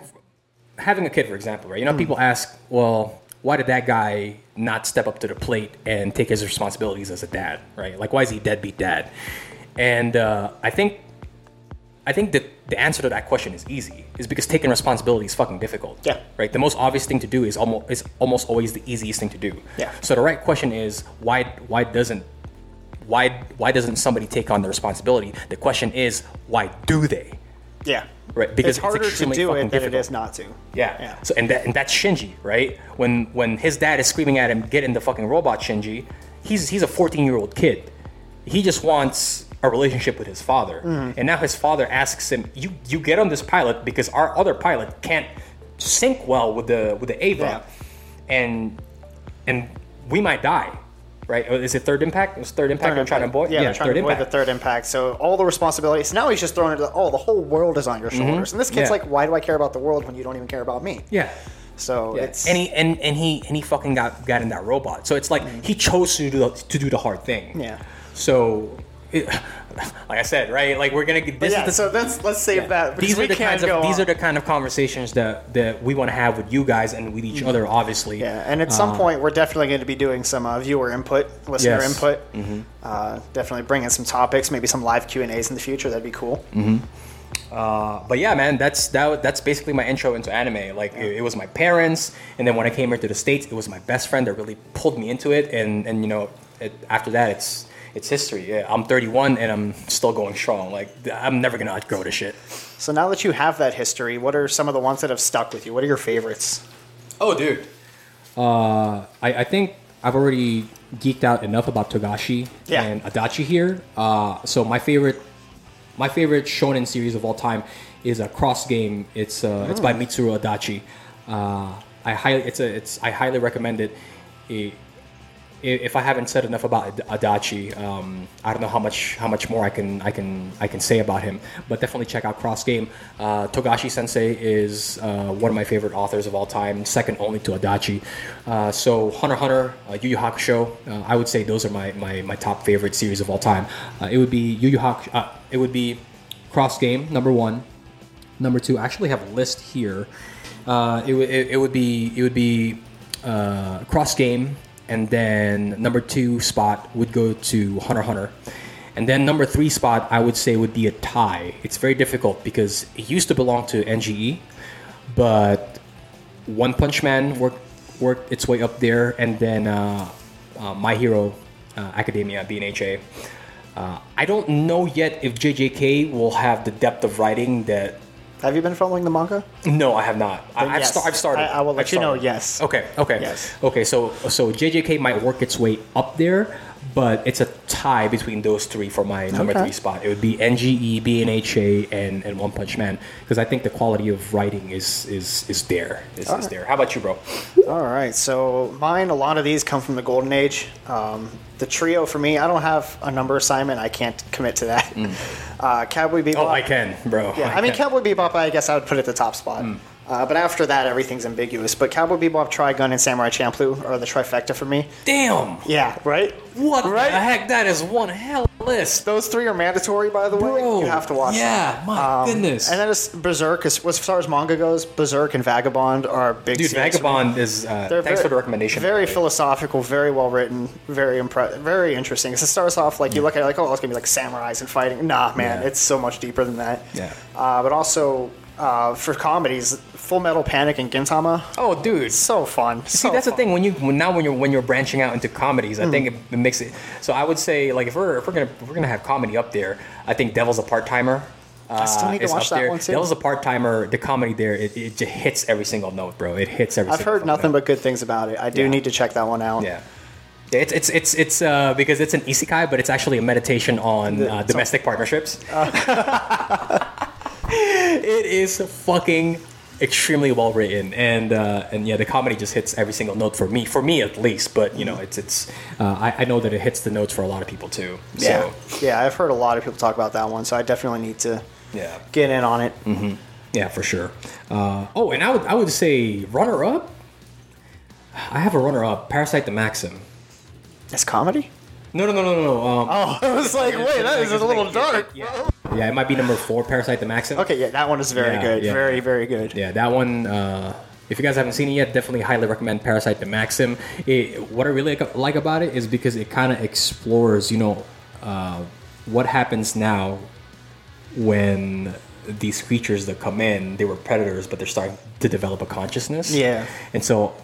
S1: having a kid, for example, right? You know, people ask, well, why did that guy not step up to the plate and take his responsibilities as a dad, right? Like, why is he deadbeat dad? And uh, I think, I think that the answer to that question is easy. Is because taking responsibility is fucking difficult.
S2: Yeah.
S1: Right. The most obvious thing to do is almost is almost always the easiest thing to do.
S2: Yeah.
S1: So the right question is why why doesn't why why doesn't somebody take on the responsibility? The question is why do they?
S2: Yeah.
S1: Right, because
S2: it's
S1: it's
S2: harder to do it than it
S1: difficult.
S2: is not to.
S1: Yeah.
S2: Yeah.
S1: So and that and that's Shinji, right? When when his dad is screaming at him, "Get in the fucking robot, Shinji." He's he's a 14 year old kid. He just wants a relationship with his father,
S2: Mm-hmm.
S1: and now his father asks him, "You you get on this pilot because our other pilot can't sync well with the with the Eva,
S2: Yeah.
S1: and and we might die." right? Is it Third Impact? It was Third Impact. they're trying to avoid.
S2: Yeah, they're trying
S1: Third
S2: to avoid
S1: Impact.
S2: the third impact. So all the responsibilities. So now he's just throwing it. Oh, the whole world is on your shoulders. And this kid's
S1: Mm-hmm. Yeah.
S2: like, why do I care about the world when you don't even care about me?
S1: yeah.
S2: So
S1: Yeah.
S2: it's
S1: and he and, and he and he fucking got got in that robot. So it's like he chose to do the, to do the hard thing.
S2: Yeah.
S1: So, it, like I said, right? Like we're gonna get this
S2: yeah,
S1: is the,
S2: so let's let's save that.
S1: these are the kinds of these
S2: on.
S1: are the kind of conversations that that we want to have with you guys and with each other, obviously.
S2: Mm-hmm. Yeah, and at some point, we're definitely going to be doing some uh, viewer input, listener
S1: Yes.
S2: input.
S1: Mm-hmm.
S2: Uh, definitely bring in some topics, maybe some live Q and A's in the future. That'd be cool.
S1: Mm-hmm. Uh, but yeah, man, that's that. That's basically my intro into anime. Like it, it was my parents, and then when I came here to the states, it was my best friend that really pulled me into it. And and you know, it, after that, it's it's history. Yeah, I'm 31 and I'm still going strong. Like I'm never gonna outgrow this shit.
S2: So now that you have that history, what are some of the ones that have stuck with you? What are your favorites?
S1: Oh, dude. Uh, I, I think I've already geeked out enough about Togashi
S2: Yeah.
S1: and Adachi here. Uh, so my favorite, my favorite shonen series of all time is a cross game. It's uh, it's by Mitsuru Adachi. Uh, I highly, it's a, it's I highly recommend it. It- if I haven't said enough about Adachi, um, I don't know how much how much more I can I can I can say about him. But definitely check out Cross Game. Uh, Togashi Sensei is uh, one of my favorite authors of all time, second only to Adachi. Uh, so Hunter Hunter, uh, Yu Yu Hakusho, uh, I would say those are my, my, my top favorite series of all time. Uh, it would be Yu Yu Hakusho. It would be Cross Game number one. Number two, I actually have a list here. It, would- it, it would be it would be cross game, and then number two spot would go to Hunter Hunter, and then number three spot I would say would be a tie. It's very difficult because it used to belong to NGE, but One Punch Man worked worked its way up there, and then uh, uh, My Hero uh, Academia BNHA. Uh, I don't know yet if JJK will have the depth of writing that
S2: Have you been following the manga?
S1: no, I have not. I, I've,
S2: yes.
S1: sta- I've started.
S2: I- I will let
S1: I've
S2: you know, yes.
S1: Okay. Okay.
S2: Yes.
S1: Okay. So so JJK might work its way up there, but it's a tie between those three for my number
S2: Okay.
S1: three spot. It would be NGE, BNHA, and, and One Punch Man because I think the quality of writing is is is there. Is, is
S2: Alright.
S1: there. How about you, bro?
S2: All right, so mine, a lot of these come from the Golden Age. Um, the trio for me, I don't have a number assignment. I can't commit to that. Uh, Cowboy Bebop.
S1: Oh, I can, bro.
S2: Yeah, I mean,
S1: can.
S2: Cowboy Bebop, I guess I would put at the top spot. Uh, but after that, everything's ambiguous. But Cowboy Bebop, Trigun, and Samurai Champloo are the trifecta for me.
S1: Damn.
S2: Yeah, right?
S1: What
S2: Right?
S1: the heck? That is one hell of a list.
S2: Those three are mandatory, by the way.
S1: Bro,
S2: you have to watch
S1: yeah,
S2: them.
S1: my goodness.
S2: And then it's Berserk, as, as far as manga goes, Berserk and Vagabond are big
S1: Dude,
S2: series for me.
S1: Vagabond is. Uh, thanks
S2: very-
S1: for the recommendation.
S2: Very philosophical, very well written, very impre- very interesting. 'Cause it starts off like you look at it like, oh, it's gonna be like samurais and fighting. Nah, man,
S1: Yeah.
S2: it's so much deeper than that.
S1: Yeah.
S2: Uh, but also uh, for comedies, Full Metal Panic and Gintama,
S1: Oh, dude.
S2: so fun.
S1: See, that's the thing when you when now when you're when you're branching out into comedies,
S2: Hmm.
S1: I think it, it makes it. So I would say like if we're if we're gonna if we're gonna have comedy up there, I think Devil's a part timer.
S2: I still need to watch that
S1: there.
S2: one too.
S1: Devil's a part timer. The comedy there, it, it just hits every single note, bro. It hits every.
S2: I've heard nothing
S1: note.
S2: but good things about it. I do
S1: Yeah.
S2: need to check that one out.
S1: Yeah. Yeah, It's it's it's it's uh, because it's an isekai, but it's actually a meditation on uh, domestic partnerships. it is fucking extremely well written, and uh, and yeah, the comedy just hits every single note for me, for me at least. But you know, it's it's uh, I, I know that it hits the notes for a lot of people too.
S2: Yeah.
S1: So
S2: yeah, I've heard a lot of people talk about that one, so I definitely need to
S1: yeah,
S2: get in on it.
S1: yeah, for sure. Uh, oh, and I would I would say runner up. I have a runner up, Parasyte the Maxim.
S2: It's comedy?
S1: No, no, no, no, no. Um,
S2: Oh, I was like, wait, that is a little dark.
S1: Yeah. yeah, it might be number four, Parasyte the Maxim.
S2: Okay, yeah, that one is very
S1: Yeah,
S2: good.
S1: yeah.
S2: Very, very good.
S1: Yeah, that one. Uh, if you guys haven't seen it yet, definitely highly recommend Parasyte the Maxim. It, what I really like, like about it is because it kind of explores, you know, uh, what happens now when these creatures that come in, they were predators, but they're starting to develop a consciousness.
S2: Yeah.
S1: And so,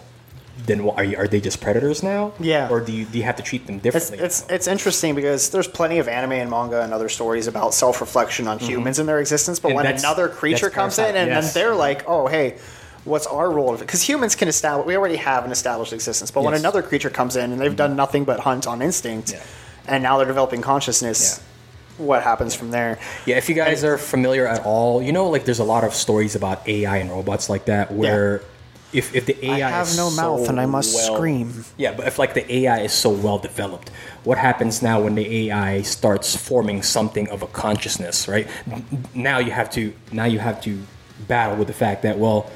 S1: then what, are you, are they just predators now?
S2: Yeah.
S1: Or do you do you have to treat them differently?
S2: it's it's interesting because there's plenty of anime and manga and other stories about self-reflection on humans and their existence, but
S1: Mm-hmm. And
S2: when another creature comes in and
S1: yes.
S2: then they're like, "Oh, hey, what's our role?" Because humans can establish, we already have an established existence, but when
S1: Yes. Mm-hmm.
S2: another creature comes in and they've done nothing but hunt on instinct,
S1: Yeah.
S2: and now they're developing consciousness, what happens from there?
S1: Yeah, if you guys are familiar at all, you know, like there's a lot of stories about AI and robots like that where if if the AI
S2: have
S1: is
S2: no
S1: so
S2: mouth and I must
S1: well-
S2: scream.
S1: Yeah, but if like the AI is so well developed, what happens now when the AI starts forming something of a consciousness, right? Now you have to now you have to battle with the fact that well,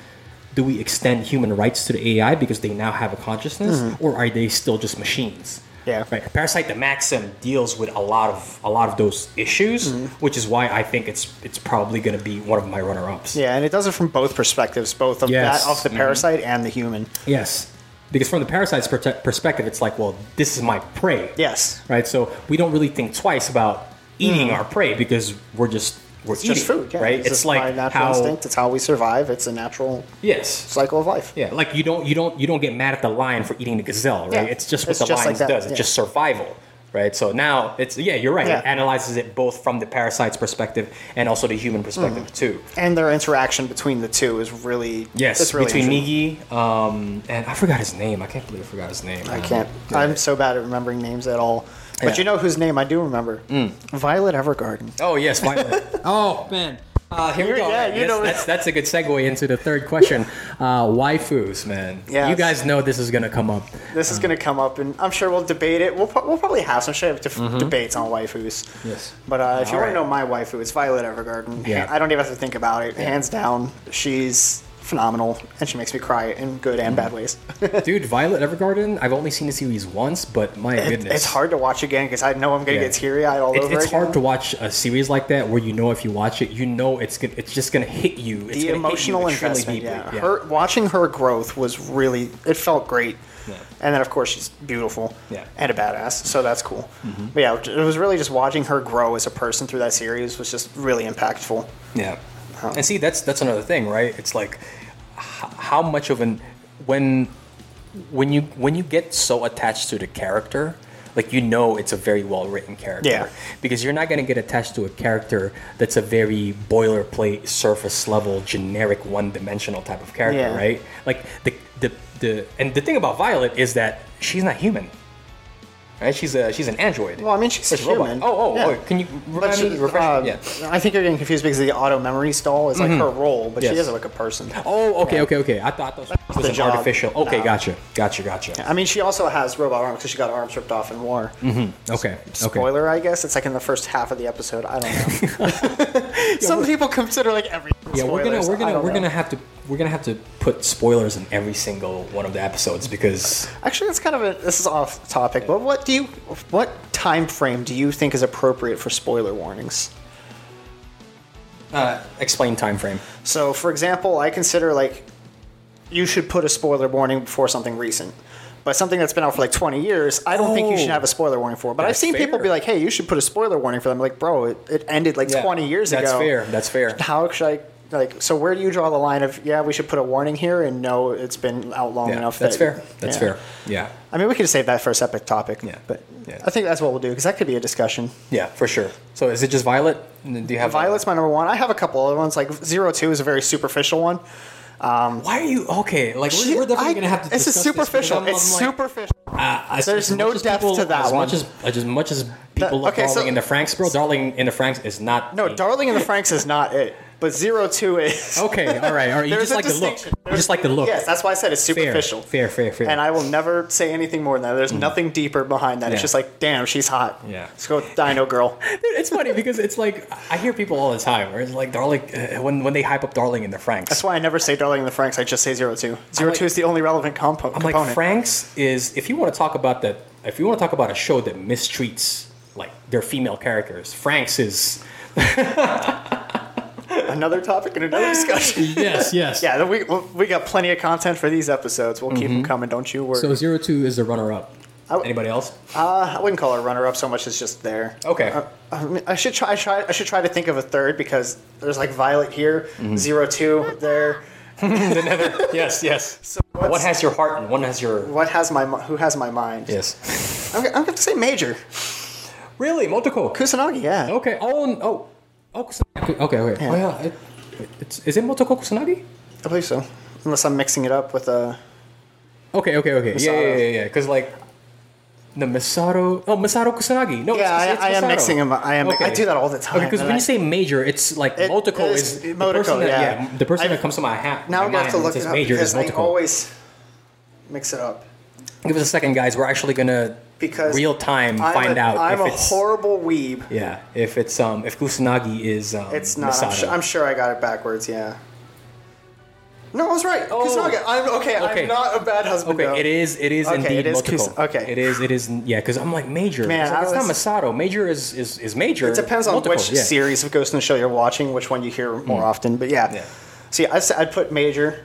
S1: do we extend human rights to the AI because they now have a consciousness, mm-hmm. or are they still just machines?
S2: Mm-hmm. Yeah.
S1: Right. Parasyte the Maxim deals with a lot of a lot of those issues,
S2: Mm-hmm.
S1: which is why I think it's it's probably going to be one of my runner-ups.
S2: Yeah, and it does it from both perspectives, both of
S1: Yes.
S2: that of the
S1: Mhm.
S2: parasite and the human.
S1: Yes. Because from the parasite's prote- perspective, it's like, well, this is my prey.
S2: Yes.
S1: Right. So we don't really think twice about eating our prey because we're just we're
S2: It's
S1: eating,
S2: just food, yeah.
S1: right?
S2: It's,
S1: It's, like
S2: my natural
S1: how
S2: instinct. It's how we survive. It's a natural
S1: yes,
S2: cycle of life.
S1: yeah. Like you don't you don't you don't get mad at the lion for eating the gazelle, right?
S2: Yeah.
S1: It's just what
S2: It's
S1: the
S2: just
S1: lion
S2: like
S1: does.
S2: yeah.
S1: It's just survival, right? So now it's yeah, you're right. It analyzes it both from the parasite's perspective and also the human perspective
S2: Mm.
S1: too.
S2: And their interaction between the two is really
S1: Yes,
S2: really
S1: between. Migi um, and I forgot his name. I can't believe I forgot his name.
S2: I
S1: Um,
S2: can't. I'm so bad at remembering names at all. But
S1: Yeah. Mm.
S2: you know whose name I do remember? Violet Evergarden.
S1: Oh yes, Violet. oh man. Uh, here we
S2: You're-
S1: go.
S2: yeah, you
S1: Yes,
S2: know-
S1: that's that's a good segue into the third question. Uh, waifus, man.
S2: Yes.
S1: You guys know this is gonna come up.
S2: This is going to come up, and I'm sure we'll debate it. We'll, we'll probably have some shit def- debates on waifus.
S1: Mm-hmm. Yes.
S2: But uh, if you
S1: All
S2: want to know my waifu, it's Violet Evergarden.
S1: Yeah.
S2: I don't even have to think about it. Hands down, she's phenomenal, and she makes me cry in good and bad ways.
S1: Dude, Violet Evergarden. I've only seen the series once, but my
S2: It-
S1: goodness,
S2: it's hard to watch again because I know I'm going to
S1: Yeah.
S2: get teary eyed all over
S1: It-
S2: over
S1: it's
S2: again.
S1: hard to watch a series like that where you know if you watch it, you know it's gonna, it's just gonna hit you. It's
S2: the emotional
S1: you
S2: investment.
S1: deeply.
S2: Yeah. Her watching her growth was really it felt great.
S1: Yeah.
S2: And then of course she's beautiful
S1: Yeah. Mm-hmm.
S2: and a badass, so that's cool. But yeah, it was really just watching her grow as a person through that series was just really impactful.
S1: Yeah, and see that's that's another thing, right? It's like how much of an when when you when you get so attached to the character, like you know it's a very well written character.
S2: Yeah.
S1: Because you're not gonna get attached to a character that's a very boilerplate, surface level, generic, one dimensional type of character,
S2: Yeah.
S1: right? Like the the the and the thing about Violet is that she's not human. Right? She's a she's an android.
S2: Well, I mean, she's
S1: Or a robot. Oh, oh,
S2: Yeah.
S1: oh, can you
S2: But
S1: remind
S2: she,
S1: me? Refresh
S2: uh.
S1: Yeah.
S2: I think you're getting confused because the auto memory stall is like her role, but
S1: Yes.
S2: she doesn't look a person.
S1: Oh, okay, okay, okay. I thought that was an
S2: job.
S1: artificial. Okay,
S2: No.
S1: gotcha, gotcha, gotcha.
S2: I mean, she also has robot arms because she got arms ripped off in war.
S1: Okay, okay.
S2: Spoiler, I guess it's like in the first half of the episode. I don't know. Some people consider like every.
S1: Yeah, we're gonna we're gonna we're
S2: know.
S1: gonna have to we're gonna have to put spoilers in every single one of the episodes because
S2: Actually, it's kind of a. This is off topic, but what do you? What time frame do you think is appropriate for spoiler warnings?
S1: uh, explain time frame.
S2: So, for example, I consider like you should put a spoiler warning before something recent. But something that's been out for like 20 years, I don't think you should
S1: Oh.
S2: have a spoiler warning for. But I've
S1: That's
S2: seen people be like, "Hey, you should put a spoiler warning for them." Like, bro, it, it ended like 20 years
S1: That's
S2: ago.
S1: That's fair. That's fair.
S2: How should I like? So where do you draw the line of yeah, we should put a warning here, and no, it's been out long
S1: Yeah,
S2: enough.
S1: that's
S2: that,
S1: fair. That's
S2: yeah.
S1: fair. Yeah,
S2: I mean, we could save that for a separate topic.
S1: Yeah.
S2: But
S1: Yeah.
S2: I think that's what we'll do because that could be a discussion.
S1: yeah, for sure. So is it just Violet? Do you have
S2: Violet's my number one. I have a couple other ones. Like Zero Two is a very superficial one.
S1: Why are you okay? Like we're, we're definitely
S2: I-
S1: gonna have to.
S2: It's a
S1: discuss this
S2: superficial.
S1: I'm-
S2: it's
S1: like,
S2: superficial.
S1: uh,
S2: There's no depth
S1: people-
S2: to that
S1: as
S2: one.
S1: Much as, as much as people love
S2: okay, so-
S1: Darling in the Franxx, bro. Darling in the Franxx is not.
S2: No, Darling in the Franxx is not it, but Zero Two is.
S1: Okay, all right, all right. You
S2: There's
S1: just
S2: a
S1: like the look.
S2: distinction.
S1: You just like the look.
S2: Yes, that's why I said it's
S1: fair,
S2: superficial.
S1: fair, fair, fair.
S2: And I will never say anything more than that. There's nothing deeper behind that. It's
S1: Yeah.
S2: just like, damn, she's hot.
S1: Yeah.
S2: Let's go Dino Girl.
S1: Dude, it's funny because it's like I hear people all the time where it's like Darling uh, when when they hype up Darling in the Franxx.
S2: That's why I never say Darling in the Franxx. I just say Zero Two. Zero
S1: like-
S2: Two is the only relevant compo-
S1: I'm
S2: component.
S1: like Franxx is if you want to talk about that if you want to talk about a show that mistreats like their female characters, Franxx is
S2: Another topic and another discussion.
S1: yes, yes.
S2: yeah, we we got plenty of content for these episodes. We'll keep them coming. Don't you worry.
S1: So zero two is the runner up.
S2: I-
S1: Anybody else?
S2: Uh, I wouldn't call her runner up so much as just there.
S1: Okay.
S2: Uh, I, mean, I should try, try. I should try to think of a third because there's like Violet here,
S1: Mm-hmm.
S2: Zero Two there.
S1: yes, yes.
S2: So
S1: One
S2: what's,
S1: has your heart and one has your
S2: what has my who has my mind?
S1: yes.
S2: I'm, I'm going to say Major
S1: Really, Motoko.
S2: Kusanagi. Yeah.
S1: Okay. Oh, oh, oh. Okay, okay. Oh yeah. It, it's is it Motoko Kusanagi?
S2: I believe so. Unless I'm mixing it up with a.
S1: Okay, okay, okay. Yeah,
S2: Masato.
S1: yeah, yeah, yeah. Because like, the Masato. Oh, Masato Kusanagi. No,
S2: Yeah,
S1: it's, it's
S2: I, I am mixing them. I am. Okay. I do that all the time.
S1: Because
S2: and
S1: when
S2: I-
S1: you say major, it's like
S2: It
S1: Motoko
S2: is
S1: is, the
S2: Motoko,
S1: person that,
S2: yeah.
S1: the person
S2: I've-
S1: that comes to my hat.
S2: now I'm gonna have to look it up
S1: major
S2: because
S1: is
S2: I always mix it up.
S1: Give us a second, guys. We're actually gonna
S2: Because
S1: real time
S2: I'm
S1: find
S2: a,
S1: out
S2: I'm
S1: if
S2: a
S1: it's
S2: horrible weeb.
S1: yeah if it's um if Kusanagi is um,
S2: It's not. I'm, su- I'm sure I got it backwards. Yeah. No, I was right.
S1: Oh.
S2: Kusanagi. I'm okay,
S1: Okay.
S2: I'm not a bad husband.
S1: Okay,
S2: though.
S1: it is. It is
S2: Okay,
S1: indeed
S2: it is. Kus- okay.
S1: it is. It is. Yeah, because I'm like major.
S2: Man,
S1: it's, like,
S2: I
S1: it's not
S2: was-
S1: Masato. Major is is, is major.
S2: It depends on
S1: Motoko,
S2: which
S1: yeah.
S2: series of Ghost in the Shell you're watching, which one you hear more often. But yeah.
S1: Yeah.
S2: See, I'd, put Major.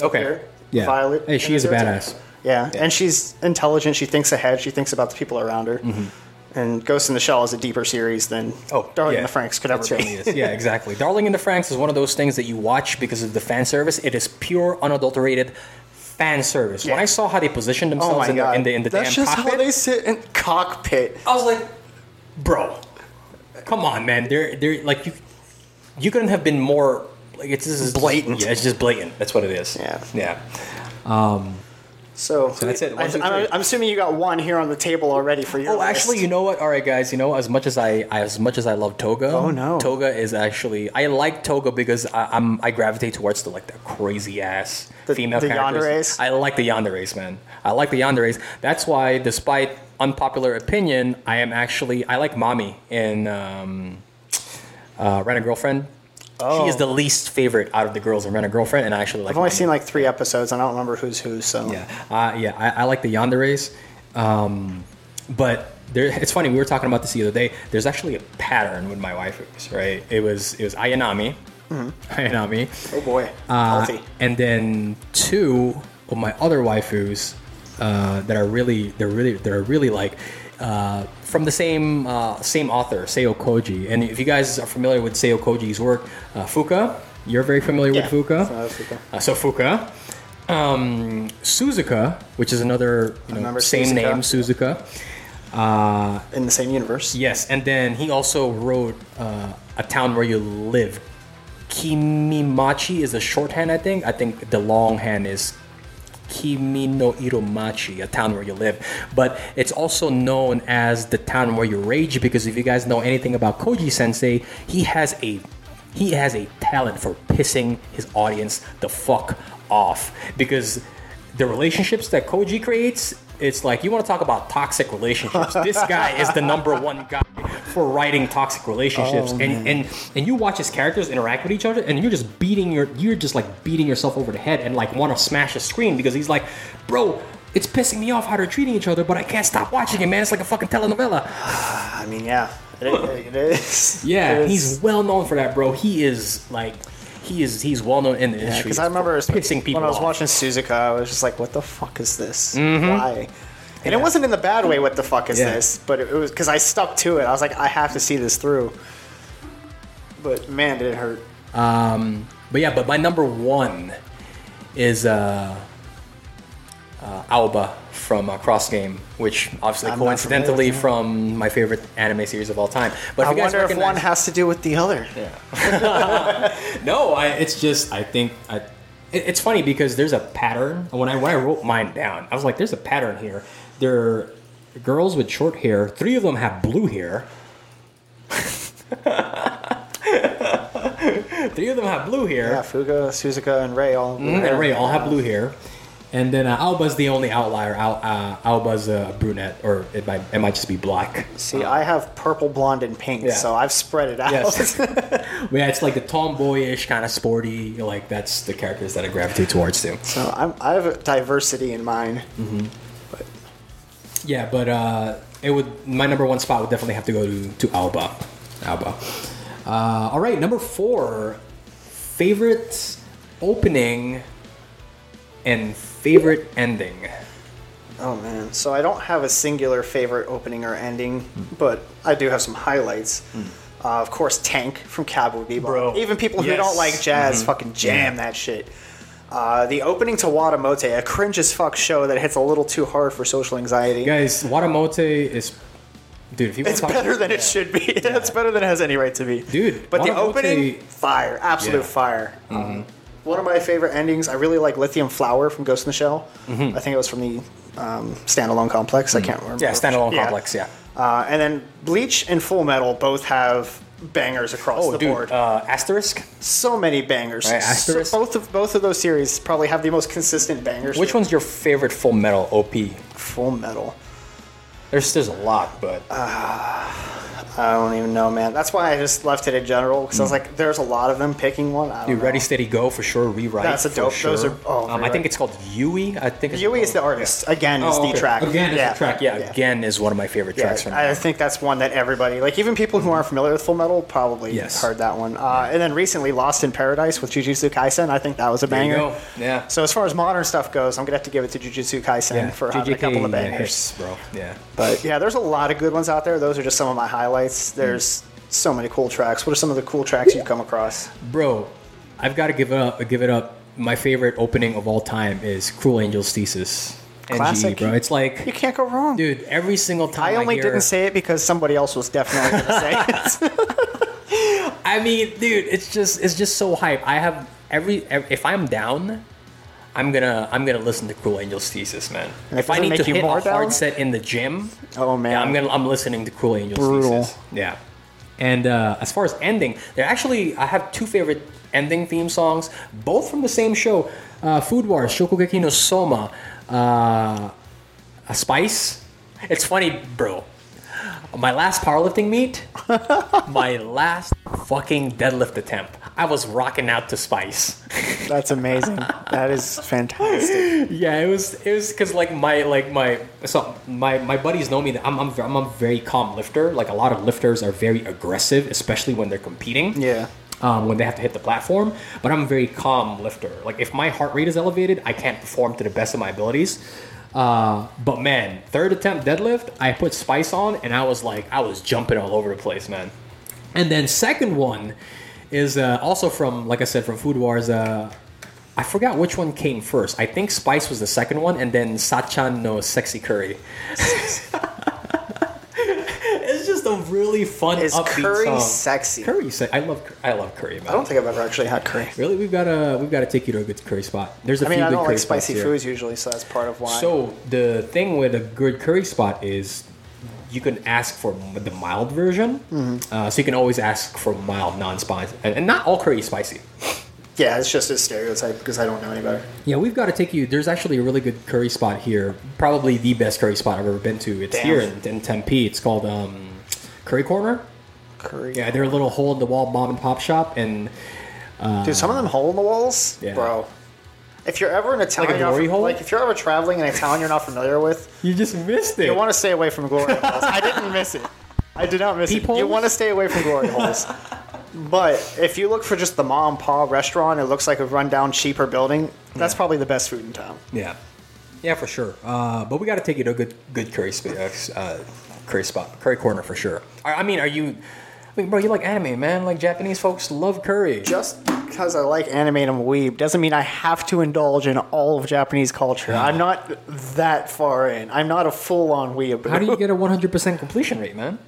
S1: Okay.
S2: here.
S1: Yeah.
S2: Violet.
S1: Hey, she is a
S2: badass. too.
S1: Badass.
S2: Yeah. and she's intelligent. She thinks ahead. She thinks about the people around her. And Ghost in the Shell is a deeper series than
S1: Mm-hmm. Oh,
S2: Darling
S1: yeah.
S2: in the Franxx could ever
S1: It
S2: be.
S1: is. Yeah, exactly. Darling in the Franxx is one of those things that you watch because of the fan service. It is pure, unadulterated fan service. When I saw how they positioned
S2: Oh
S1: themselves
S2: my
S1: in, the, in the in the
S2: That's
S1: damn
S2: just
S1: cockpit,
S2: how they sit in cockpit.
S1: I was like, bro, come on, man. They're they're like you. You couldn't have been more like it's this is
S2: Blatant.
S1: Yeah, it's just blatant. That's what it is.
S2: Yeah.
S1: Yeah.
S2: So,
S1: that's it. One,
S2: I,
S1: two,
S2: I'm. I'm assuming you got one here on the table already for your.
S1: Oh, actually, you know what? All right, guys. You know, as much as I, I as much as I love Toga.
S2: Oh, no.
S1: Toga is actually I like Toga because I, I'm I gravitate towards the like the crazy ass
S2: The-
S1: female
S2: the
S1: characters.
S2: yanderes?
S1: I like the yanderes, man. I like the yanderes. That's why, despite unpopular opinion, I am actually I like Mami in um, uh, Rent a Girlfriend.
S2: Oh.
S1: She is the least favorite out of the girls in Rent a Girlfriend, and I actually like.
S2: I've only seen like three episodes. And I don't remember who's who. So
S1: Yeah, uh, yeah, I, I like the yanderes, um, but there, it's funny. We were talking about this the other day. There's actually a pattern with my waifus, right? It was it was Ayanami, Ayanami,
S2: Oh boy,
S1: uh,
S2: healthy.
S1: and then two of my other waifus uh, that are really they're really they're really like. Uh, from the same uh, same author, Seo Koji, and if you guys are familiar with Seo Koji's work, uh, Fuka, you're very familiar
S2: Yeah,
S1: with Fuka.
S2: Fuka.
S1: Uh, so Fuka, um, Suzuka, which is another you know, same
S2: Suzuka.
S1: name, Suzuka. Uh,
S2: in the same universe.
S1: yes, and then he also wrote uh, a town where you live. Kimimachi is the shorthand, I think. I think the longhand is Kimi no Iru Machi, a town where you live. But it's also known as the town where you rage because if you guys know anything about Koji Sensei, he has a he has a talent for pissing his audience the fuck off because the relationships that Koji creates, it's like you want to talk about toxic relationships. this guy is the number one guy for writing toxic relationships, oh, and, and and you watch his characters interact with each other, and you're just beating your you're just like beating yourself over the head and like want to smash the screen because he's like, bro. It's pissing me off how they're treating each other, but I can't stop watching it, man. It's like a fucking telenovela.
S2: I mean, yeah, it, it is.
S1: Yeah,
S2: It is.
S1: he's well known for that, bro. He is like, he is he's well known in the
S2: Yeah,
S1: industry.
S2: because I remember
S1: pissing people
S2: when I was
S1: off. Mm-hmm.
S2: watching Suzuka, I was just like, "What the fuck is this? Why?" And it wasn't in the bad way. What the fuck is
S1: Yeah.
S2: this? But it was because I stuck to it. I was like, I have to see this through. But man, did it hurt.
S1: Um, but yeah, but my number one is uh, uh, Aoba from uh, Cross Game, which obviously
S2: I'm
S1: coincidentally from my favorite anime series of all time. But
S2: I
S1: if you guys
S2: wonder if one has to do with the other.
S1: no, I, it's just I think I, it- it's funny because there's a pattern. When I when I wrote mine down, I was like, "There's a pattern here." There are girls with short hair. Three of them have blue hair. Three of them have blue hair.
S2: Yeah, Fuka, Suzuka, and Rei all.
S1: Mhm, and Rei all have blue hair. And then uh, Aoba's the only outlier. Al, uh, Aoba's a brunette, or it might it might just be black.
S2: See, I have purple, blonde, and pink,
S1: Yeah.
S2: so I've spread it out.
S1: Yes. yeah, it's like the tomboyish kind of sporty. Like that's the characters that I gravitate towards too.
S2: so I'm, I have a diversity in mine. But
S1: Yeah, but uh, it would my number one spot would definitely have to go to to Aoba. Aoba. Uh, all right, number four, favorite opening and favorite ending.
S2: Oh man, so I don't have a singular favorite opening or ending, but I do have some highlights. Uh, of course, Tank from Cowboy Bebop.
S1: Bro,
S2: Even people who don't like jazz fucking jam that shit. Uh, the opening to Watamote, a cringe as fuck show that hits a little too hard for social anxiety.
S1: Guys, Watamote is, dude. If you
S2: It's
S1: talk-
S2: better than it should be. it's better than it has any right to be.
S1: Dude,
S2: But the opening, fire. Absolute
S1: Yeah.
S2: fire. Um, one of my favorite endings, I really like Lithium Flower from Ghost in the Shell. I think it was from the um, standalone complex. I can't remember.
S1: Yeah, standalone
S2: Yeah.
S1: complex. Yeah.
S2: Uh, and then Bleach and Full Metal both have bangers across
S1: Oh,
S2: the
S1: dude.
S2: board.
S1: Uh, asterisk.
S2: so many bangers.
S1: Right,
S2: So
S1: Asterisk.
S2: both of both of those series probably have the most consistent bangers.
S1: Which one's your favorite Full Metal OP?
S2: Full Metal?
S1: There's there's a lot, but
S2: I don't even know, man. That's why I just left it in general because I was like, there's a lot of them. Picking one, I don't
S1: dude. Ready Steady Go for sure. Rewrite.
S2: That's a dope-
S1: Sure.
S2: those are- oh,
S1: um, I think it's called Yui. I think it's
S2: Yui is the artist. Again, is
S1: Oh,
S2: the
S1: okay.
S2: track.
S1: Again is the track. Yeah,
S2: Yeah.
S1: again is one of my favorite
S2: Yeah,
S1: tracks from.
S2: I think that's one that everybody, like even people who aren't familiar with Full Metal, probably
S1: Yes.
S2: heard that one. Uh, and then recently, Lost in Paradise with Jujutsu Kaisen. I think that was a
S1: There you
S2: banger.
S1: go. Yeah.
S2: So as far as modern stuff goes, I'm gonna have to give it to Jujutsu Kaisen
S1: yeah,
S2: for having a couple of bangers.
S1: bro. Yeah.
S2: But yeah, there's a lot of good ones out there. Those are just some of my highlights. Hmm. There's so many cool tracks. What are some of the cool tracks you've come across?
S1: Bro, I've got to give it up. Give it up. My favorite opening of all time is Cruel Angel's Thesis. NG,
S2: Classic.
S1: bro. It's like You
S2: can't go wrong.
S1: dude, every single time
S2: I only
S1: hear,
S2: didn't say it because somebody else was definitely going to say it.
S1: I mean, dude, it's just it's just so hype. I have every, ev if I'm down, I'm gonna I'm gonna listen to Cruel Angel's Thesis, man. If I need to hit a
S2: more
S1: hard set in the gym,
S2: Oh, man.
S1: yeah, I'm gonna I'm listening to Cruel Angel's
S2: Brutal.
S1: Thesis. Yeah. And uh, as far as ending, they're actually I have two favorite ending theme songs, both from the same show, uh, Food Wars, Shokugeki no Soma, uh, a Spice. It's funny, bro. My last powerlifting meet, my last fucking deadlift attempt, I was rocking out to Spice.
S2: That's amazing. That is fantastic.
S1: yeah, it was it was because like my like my so my my buddies know me that I'm I'm, I'm a very calm lifter. Like a lot of lifters are very aggressive, especially when they're competing.
S2: Yeah.
S1: Um, when they have to hit the platform, but I'm a very calm lifter. Like if my heart rate is elevated, I can't perform to the best of my abilities. Uh, but man, third attempt deadlift, I put spice on, and I was like, I was jumping all over the place, man. And then second one is uh, also from, like I said, from Food Wars. Uh, I forgot which one came first. I think Spice was the second one, and then Sachan no Sexy Curry. a really fun,
S2: Is
S1: upbeat
S2: curry
S1: song.
S2: sexy?
S1: Curry, se- I love, I love curry, man.
S2: I don't think I've ever actually had curry.
S1: Really, we've got to we've got to take you to a good curry spot. There's a
S2: I mean,
S1: few
S2: I
S1: good
S2: don't
S1: curry
S2: like
S1: spots
S2: spicy
S1: here.
S2: foods usually, so that's part of why.
S1: So the thing with a good curry spot is you can ask for the mild version.
S2: Mm-hmm.
S1: Uh, so you can always ask for mild, non-spicy, and, and not all curry is spicy.
S2: yeah, it's just a stereotype because I don't know any better.
S1: Yeah, we've got to take you. There's actually a really good curry spot here. Probably the best curry spot I've ever been to. It's
S2: Damn.
S1: here in, in Tempe. It's called um, Curry Corner.
S2: Curry.
S1: Yeah, they're a little hole in the wall mom and pop shop, and
S2: Dude, some of them hole in the walls,
S1: Yeah.
S2: bro. If you're ever in a town,
S1: Like a
S2: you're not
S1: glory hole?
S2: like if you're ever traveling in a town you're not familiar with,
S1: you just missed it.
S2: you want to stay away from glory holes. I didn't miss it. I did not miss it. You want to stay away from glory holes. But if you look for just the mom and pop restaurant, it looks like a rundown, cheaper building. That's
S1: Yeah.
S2: probably the best food in town.
S1: Yeah, yeah, for sure. Uh, but we got to take you to a good, good curry spot, uh, curry spot, curry corner for sure. I I mean, are you, I mean, bro? You like anime, man? Like Japanese folks love curry.
S2: Just because I like anime and I'm a weeb doesn't mean I have to indulge in all of Japanese culture. I'm not that far in. I'm not a full-on weeb.
S1: How do you get a 100% completion rate, man?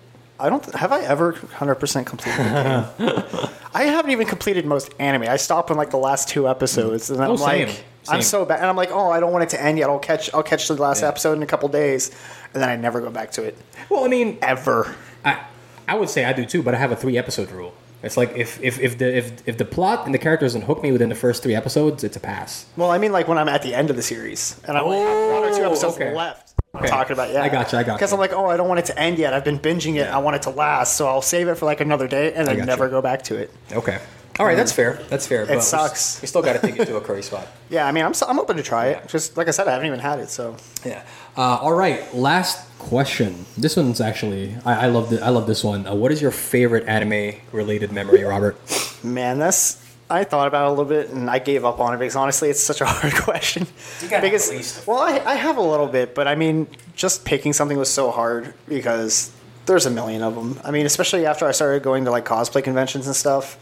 S2: I don't. Have I ever 100% completed the game? I haven't even completed most anime. I stopped on like the last two episodes, and
S1: Oh,
S2: I'm like,
S1: same.
S2: I'm so bad, and I'm like, oh, I don't want it to end yet. I'll catch. I'll catch the last
S1: Yeah.
S2: episode in a couple days, and then I never go back to it
S1: Well, I mean,
S2: ever.
S1: I, I would say I do too, but I have a three episode rule. It's like if, if, if the if, if the plot and the characters don't hook me within the first three episodes, it's a pass.
S2: Well, I mean, like when I'm at the end of the series, and I'm like, one or two
S1: Oh,
S2: episodes
S1: okay.
S2: left. I'm talking about yeah.
S1: I gotcha, I gotcha.
S2: Because I'm like, oh, I don't want it to end yet. I've been binging it. I want it to last, so I'll save it for like another day, and then never go back to it.
S1: Okay. All right, that's fair. That's fair. but we
S2: sucks.
S1: We still got to take it to a curry spot.
S2: Yeah, I mean, I'm, I'm open to try it. Just like I said, I haven't even had it, so
S1: Yeah. Uh, all right. Last question. This one's actually I, I love the, I love this one. Uh, what is your favorite anime related memory, Robert?
S2: Man, that's. I thought about it a little bit and I gave up on it because honestly, it's such a hard question.
S1: You gotta have
S2: because
S1: at least-
S2: well, I, I have a little bit, but I mean, just picking something was so hard because there's a million of them. I mean, especially after I started going to like cosplay conventions and stuff,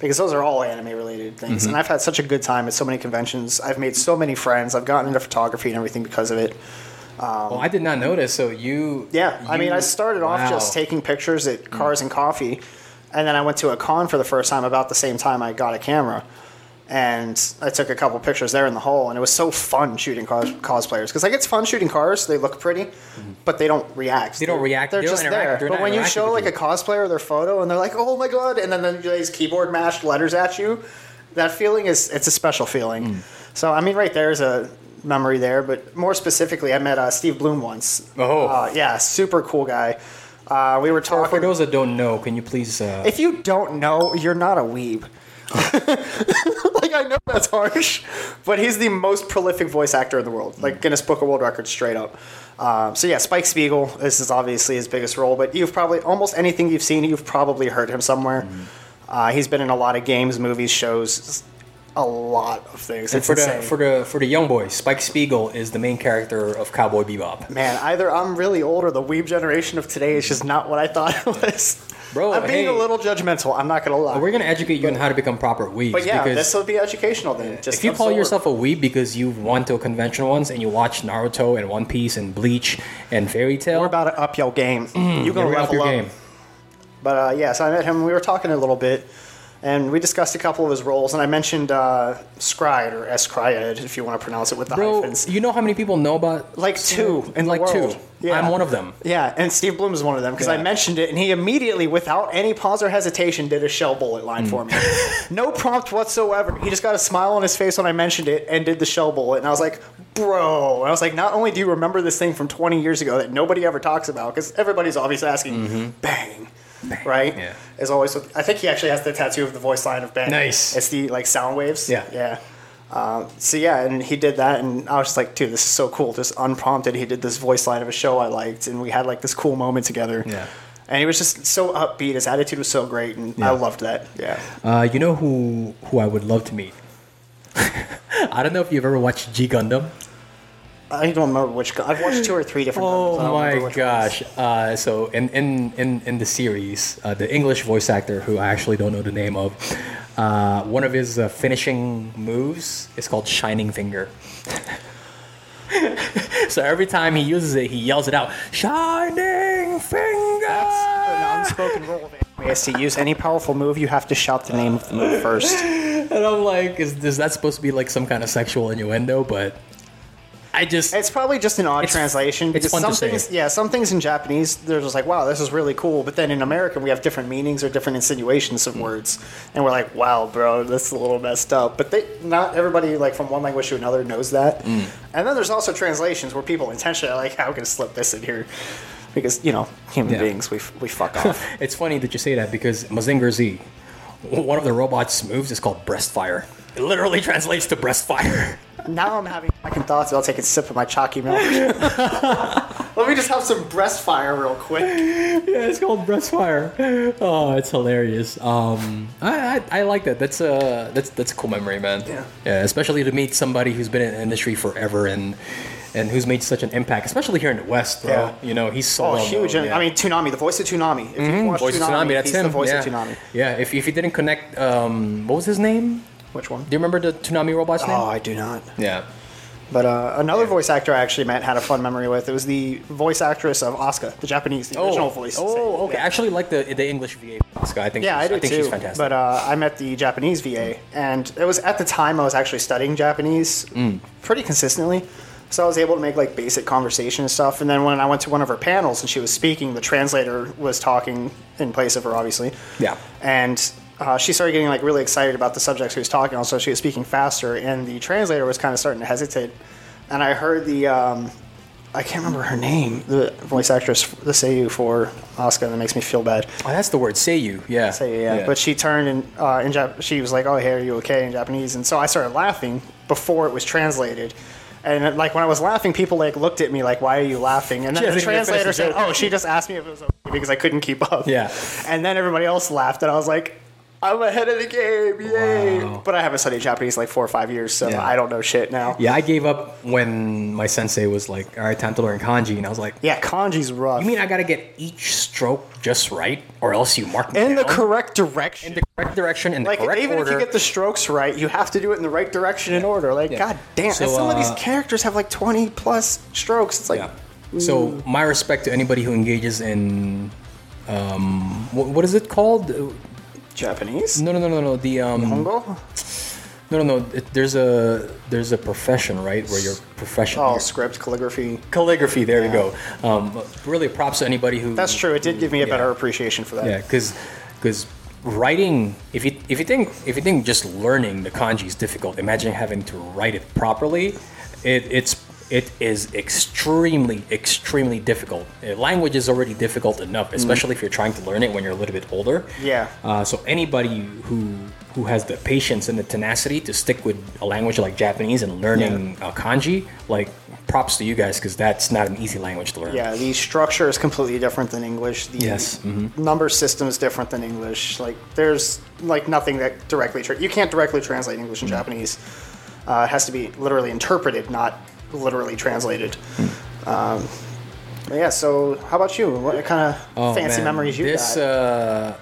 S2: because those are all anime related things.
S1: Mm-hmm.
S2: And I've had such a good time at so many conventions. I've made so many friends. I've gotten into photography and everything because of it.
S1: well, I did not notice. So you.
S2: Yeah, I mean, I started off
S1: wow.
S2: just taking pictures at cars and coffee, and then I went to a con for the first time about the same time I got a camera, and I took a couple pictures there in the hole, and it was so fun shooting cars, cosplayers because like it's fun shooting cars. They look pretty, but they don't react.
S1: They don't react.
S2: They're
S1: They don't
S2: just
S1: interact.
S2: there.
S1: They're
S2: but when you show like a cosplayer their photo, and they're like, "Oh my god!" and then then these keyboard mashed letters at you, that feeling is it's a special feeling.
S1: Mm.
S2: So I mean, right there's a memory there. But more specifically, I met uh, Steve Blum once.
S1: Oh.
S2: uh, yeah, super cool guy. Uh, we were talking.
S1: for those that don't know, can you please? Uh,
S2: If you don't know, you're not a weeb. like I know that's harsh, but he's the most prolific voice actor in the world. Like Guinness Book of World Records, straight up. Um, so yeah, Spike Spiegel. This is obviously his biggest role, but you've probably almost anything you've seen, you've probably heard him somewhere. Uh, he's been in a lot of games, movies, shows, a lot of things.
S1: and
S2: It's
S1: for the for the for the young boys, Spike Spiegel is the main character of Cowboy Bebop.
S2: Man, either I'm really old or the weeb generation of today is just not what I thought it was.
S1: Bro,
S2: I'm being
S1: hey.
S2: a little judgmental. I'm not gonna lie.
S1: We're gonna educate you on how to become proper weebs.
S2: but yeah,
S1: because
S2: this will be educational then. Just
S1: if you call yourself a weeb because you've won to conventional ones and you watch Naruto and One Piece and Bleach and Fairy Tail,
S2: We're about to up your game. you gonna
S1: you're up
S2: level
S1: your
S2: up.
S1: game.
S2: But uh, yeah, so I met him. We were talking a little bit, and we discussed a couple of his roles. And I mentioned uh, Scryed or Escryed, if you want to pronounce it with the
S1: Bro,
S2: hyphens.
S1: you know how many people know about
S2: Like two in the
S1: like two.
S2: Yeah.
S1: I'm one of them.
S2: Yeah, and Steve Blum is one of them because I mentioned it, and he immediately, without any pause or hesitation, did a shell bullet line for me. no prompt whatsoever. He just got a smile on his face when I mentioned it and did the shell bullet, and I was like, "Bro!" And I was like, "Not only do you remember this thing from 20 years ago that nobody ever talks about, because everybody's obviously asking, bang." Right,
S1: Yeah.
S2: Is always. With, I think he actually has the tattoo of the voice line of bang.
S1: Nice.
S2: It's the like sound waves.
S1: Yeah.
S2: yeah. Uh, so yeah, and he did that, and I was just like, dude, this is so cool. Just unprompted, he did this voice line of a show I liked, and we had like this cool moment together.
S1: Yeah.
S2: And he was just so upbeat. His attitude was so great, and
S1: Yeah.
S2: I loved that. Yeah.
S1: Uh, you know who who I would love to meet? I don't know if you've ever watched G Gundam.
S2: I don't remember which. I've watched two or three different.
S1: Oh
S2: ones. I don't remember
S1: my gosh! Uh, so in in in in the series, uh, the English voice actor who I actually don't know the name of, uh, one of his uh, finishing moves is called Shining Finger. so every time he uses it, he yells it out, "Shining Finger!"
S2: That's an unspoken rule of anime. Is to use any powerful move, you have to shout the name of the move first.
S1: and I'm like, is, is that supposed to be like some kind of sexual innuendo? But I just
S2: It's probably just an odd
S1: It's-
S2: translation
S1: it's
S2: because
S1: fun
S2: some
S1: to say.
S2: things, yeah, some things in Japanese they're just like, wow, this is really cool. But then in American, we have different meanings or different insinuations
S1: Mm.
S2: of words, and we're like, wow, bro, that's a little messed up. But they, not everybody like from one language to another knows that.
S1: Mm.
S2: And then there's also translations where people intentionally are like, how can I slip this in here? Because you know, human
S1: Yeah.
S2: beings, we we fuck off.
S1: It's funny that you say that because Mazinger Z, one of the robot's moves is called breast fire. It literally translates to breast fire.
S2: now I'm having second thoughts about taking a sip of my chalky milk. Let me just have some breast fire real quick.
S1: yeah, it's called breast fire. Oh, it's hilarious. Um, I, I, I like that. That's a that's that's a cool memory, man.
S2: Yeah.
S1: Yeah, especially to meet somebody who's been in the industry forever and and who's made such an impact, especially here in the West, bro.
S2: Yeah.
S1: You know, he's so
S2: Oh, huge!
S1: known, yeah.
S2: I mean, Toonami, the voice of Toonami. If you watch
S1: voice
S2: Toonami,
S1: of Toonami, that's
S2: he's
S1: him.
S2: the voice
S1: yeah.
S2: of Toonami.
S1: Yeah, if, if you didn't connect, um, what was his name?
S2: Which one?
S1: Do you remember the Toonami robot's name? Oh.
S2: I do not.
S1: Yeah.
S2: But uh, another voice actor I actually met had a fun memory with. It was the voice actress of Asuka, the Japanese, the original voice.
S1: Oh, okay.
S2: Yeah.
S1: I actually like the the English VA Oscar. I think.
S2: Yeah, I do
S1: I think
S2: too.
S1: she's fantastic.
S2: But uh, I met the Japanese VA, and it was at the time I was actually studying Japanese
S1: Mm.
S2: pretty consistently. So I was able to make like basic conversation and stuff. And then when I went to one of her panels and she was speaking, the translator was talking in place of her, obviously.
S1: Yeah.
S2: And uh, she started getting like really excited about the subject she was talking on, so she was speaking faster, and the translator was kind of starting to hesitate. And I heard the um, I can't remember her name, the voice actress, the Seiyu for Asuka, and that makes me feel bad.
S1: oh, that's the word. Seiyu. Yeah.
S2: Say yeah. But she turned and uh, in Jap- she was like, "Oh, hey, are you okay?" in Japanese, and so I started laughing before it was translated. And uh, like when I was laughing, people like looked at me like, "Why are you laughing?" And then the
S1: hasn't even finished
S2: translator said, "Oh, she just asked me if it was okay because I couldn't keep up."
S1: Yeah.
S2: And then everybody else laughed, and I was like, "I'm ahead of the game, yay!"
S1: Wow.
S2: But I haven't studied Japanese in like four or five years, so
S1: Yeah.
S2: I don't know shit now.
S1: Yeah, I gave up when my sensei was like, "All right, time to learn kanji," and I was like,
S2: Yeah, kanji's rough.
S1: "You mean I gotta get each stroke just right, or else you mark me
S2: in the correct direction?
S1: in the correct direction in the
S2: like
S1: correct
S2: even
S1: order?"
S2: if you get the strokes right, you have to do it in the right direction and order. Like
S1: Yeah.
S2: god damn,
S1: So,
S2: some of these
S1: uh,
S2: characters have like twenty plus strokes. It's like
S1: yeah. So my respect to anybody who engages in, um, what, what is it called?
S2: Japanese.
S1: No, no, no, no, no. The um,
S2: Hongo?
S1: No, no, no. It, there's a there's a profession, right, where you're professional.
S2: Oh, script, calligraphy.
S1: calligraphy. There
S2: Yeah.
S1: you go. Um, really, props to anybody who.
S2: That's true. It did give me a
S1: Yeah.
S2: better appreciation for that.
S1: Yeah, because because writing, if you if you think if you think just learning the kanji is difficult, imagine having to write it properly. It, it's it is extremely extremely difficult. Uh, Language is already difficult enough, especially if you're trying to learn it when you're a little bit older.
S2: Yeah.
S1: Uh, so anybody who who has the patience and the tenacity to stick with a language like Japanese and learning uh, kanji, like props to you guys because that's not an easy language to learn.
S2: Yeah, the structure is completely different than English. The
S1: Yes, mhm.
S2: number system is different than English. Like there's like nothing that directly tra- you can't directly translate English and
S1: Mm-hmm.
S2: Japanese. Uh, it has to be literally interpreted, not literally translated. Um, yeah. So how about you? What kind of
S1: Oh,
S2: fancy
S1: man.
S2: memories you
S1: this,
S2: got?
S1: Uh,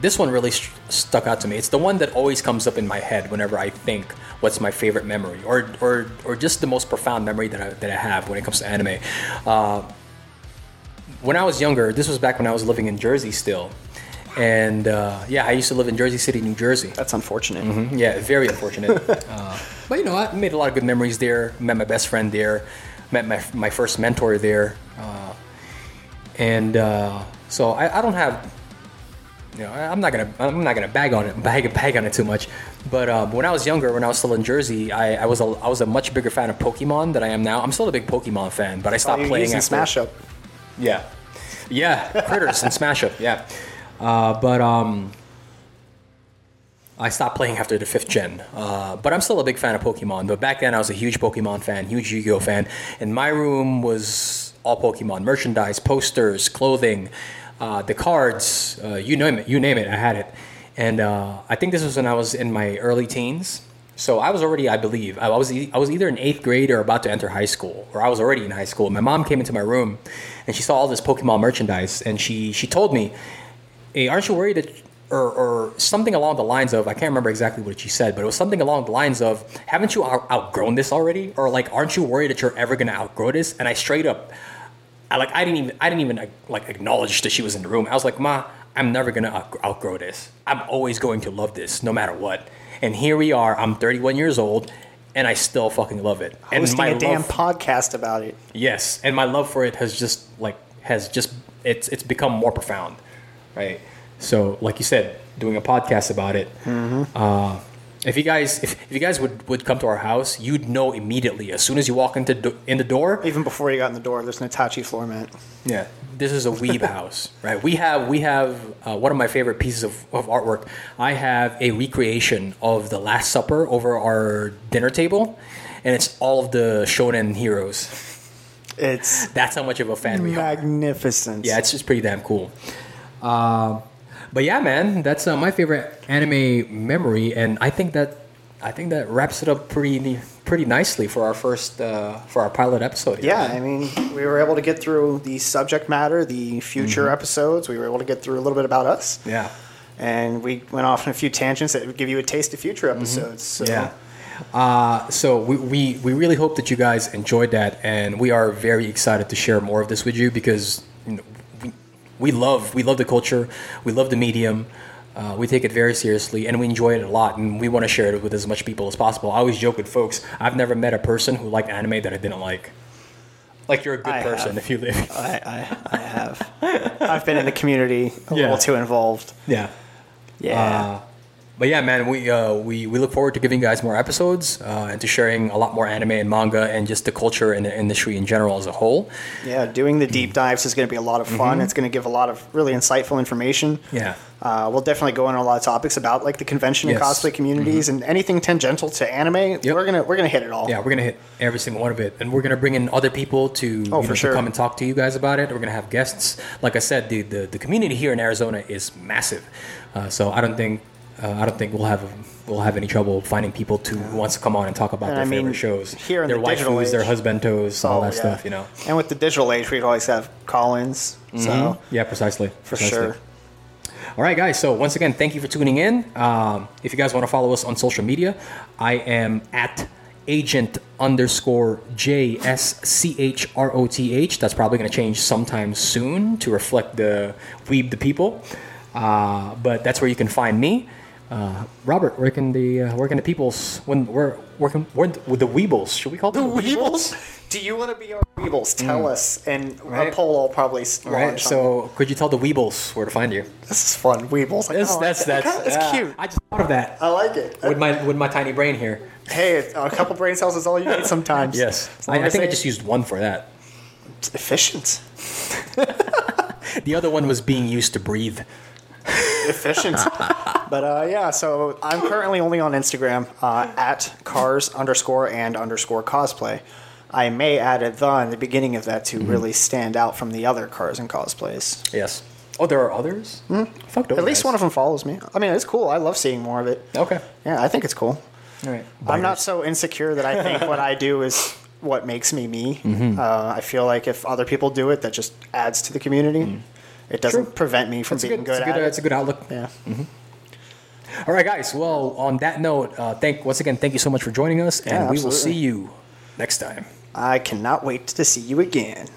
S1: this one really st- stuck out to me. It's the one that always comes up in my head whenever I think what's my favorite memory, or or or just the most profound memory that I that I have when it comes to anime. Uh, when I was younger, this was back when I was living in Jersey still, and uh, yeah, I used to live in Jersey City, New Jersey.
S2: That's unfortunate.
S1: Mm-hmm. Yeah, very unfortunate. uh, but you know, I made a lot of good memories there. Met my best friend there. Met my my first mentor there. Uh, and uh, so I, I don't have. You know, I- I'm not gonna I'm not gonna bag on it bag bag on it too much, but um, when I was younger, when I was still in Jersey, I, I was a I was a much bigger fan of Pokemon than I am now. I'm still a big Pokemon fan, but I
S2: Oh,
S1: stopped
S2: you're
S1: playing
S2: using
S1: after
S2: Smash Up.
S1: yeah, yeah, critters and Smash Up. Yeah, uh, but um, I stopped playing after the fifth gen. Uh, but I'm still a big fan of Pokemon. But back then, I was a huge Pokemon fan, huge Yu-Gi-Oh fan, and my room was all Pokemon merchandise, posters, clothing, uh, the cards. Uh, you name it, you name it, I had it. And uh, I think this was when I was in my early teens. So I was already, I believe, I was I was either in eighth grade or about to enter high school, or I was already in high school. My mom came into my room, and she saw all this Pokemon merchandise, and she she told me, "Hey, aren't you worried that?" Or, or something along the lines of I can't remember exactly what she said, but it was something along the lines of Haven't you out- outgrown this already? Or like, aren't you worried that you're ever gonna outgrow this? And I straight up, I like I didn't even I didn't even like acknowledge that she was in the room. I was like, Ma, I'm never gonna out- outgrow this. I'm always going to love this, no matter what. And here we are. I'm 31 years old, and I still fucking love it. And
S2: Hosting a damn podcast about it.
S1: yes, and my love for it has just like has just it's it's become more profound, right? So, like you said, doing a podcast about it. Uh, if you guys if, if you guys would, would come to our house, you'd know immediately as soon as you walk into do- in the door.
S2: Even before you got in the door, there's an Itachi floor mat.
S1: Yeah, this is a weeb house, right? We have we have uh, one of my favorite pieces of, of artwork. I have a recreation of the Last Supper over our dinner table, and it's all of the shonen heroes.
S2: It's
S1: That's how much of a fan we are.
S2: magnificent.
S1: Yeah, it's just pretty damn cool. Um, but yeah, man, that's uh, my favorite anime memory, and I think that I think that wraps it up pretty pretty nicely for our first uh, for our pilot episode. here,
S2: Yeah. I mean, we were able to get through the subject matter, the future episodes. We were able to get through a little bit about us,
S1: yeah.
S2: and we went off on a few tangents that would give you a taste of future episodes. So,
S1: Yeah. Uh, so we, we, we really hope that you guys enjoyed that, and we are very excited to share more of this with you because you know, we, love we love the culture, we love the medium, uh, we take it very seriously, and we enjoy it a lot, and we want to share it with as much people as possible. I always joke with folks, I've never met a person who liked anime that I didn't like. Like you're a good
S2: I
S1: person
S2: have.
S1: if you live.
S2: I, I, I have. I've been in the community a
S1: Yeah.
S2: little too involved.
S1: Yeah.
S2: Yeah.
S1: Uh, but yeah, man, we, uh, we we look forward to giving you guys more episodes uh, and to sharing a lot more anime and manga and just the culture and the industry in general as a whole.
S2: yeah, doing the deep dives is going to be a lot of fun. It's going to give a lot of really insightful information.
S1: Yeah.
S2: Uh, we'll definitely go into a lot of topics about like the convention and cosplay communities and anything tangential to anime. We're gonna we're gonna hit it all.
S1: Yeah, we're gonna hit every single one of it, and we're gonna bring in other people to, you know,
S2: for
S1: to come and talk to you guys about it. We're gonna have guests. Like I said, the the, the community here in Arizona is massive, uh, so I don't think uh, I don't think we'll have we'll have any trouble finding people to who wants to come on and talk about
S2: And
S1: their
S2: I mean,
S1: favorite shows,
S2: here in
S1: their
S2: the digital
S1: waifus, their
S2: age-
S1: husbandos, all
S2: Oh,
S1: that
S2: yeah.
S1: stuff. You know.
S2: And with the digital age, we'd always have call-ins. So
S1: Yeah, precisely.
S2: for
S1: precisely.
S2: sure.
S1: All right, guys. So once again, thank you for tuning in. Um, if you guys want to follow us on social media, I am at agent underscore J S C H R O T H. That's probably going to change sometime soon to reflect the weeb the people. Uh, but that's where you can find me. Uh, Robert, where can the uh, where can the peoples when we're working with the Weebles? Should we call them the
S2: Weebles? Do you want to be our Weebles? Tell us, and
S1: Mm. Right.
S2: a poll will probably
S1: right.
S2: launch. on
S1: So could you tell the Weebles where to find you?
S2: this is fun. Weebles. Like,
S1: That's
S2: oh,
S1: that's that's
S2: it's
S1: yeah,
S2: cute.
S1: I just thought of that
S2: I like it.
S1: with my with my tiny brain here.
S2: hey, a couple brain cells is all you need sometimes.
S1: Yes, I, I think I just used one for that.
S2: it's efficient.
S1: The other one was being used to breathe.
S2: Efficient. but uh, yeah, so I'm currently only on Instagram uh, at cars underscore and underscore cosplay. I may add a the in the beginning of that to
S1: Mm-hmm.
S2: really stand out from the other cars and cosplays.
S1: Yes. Oh, there are others. Mm. Fuck.
S2: At least one of them follows me. I mean, it's cool. I love seeing more of it.
S1: Okay.
S2: Yeah, I think it's cool.
S1: All right.
S2: I'm not so insecure that I think what I do is what makes me me.
S1: Mm-hmm.
S2: Uh, I feel like if other people do it, that just adds to the community. It doesn't.
S1: True.
S2: prevent me from
S1: It's a
S2: being
S1: good. It's
S2: good,
S1: a good.
S2: at
S1: uh, it's a good outlook.
S2: Yeah.
S1: All right, guys. Well, on that note, uh, thank once again, thank you so much for joining us, and
S2: Yeah,
S1: we will see you next time.
S2: I cannot wait to see you again.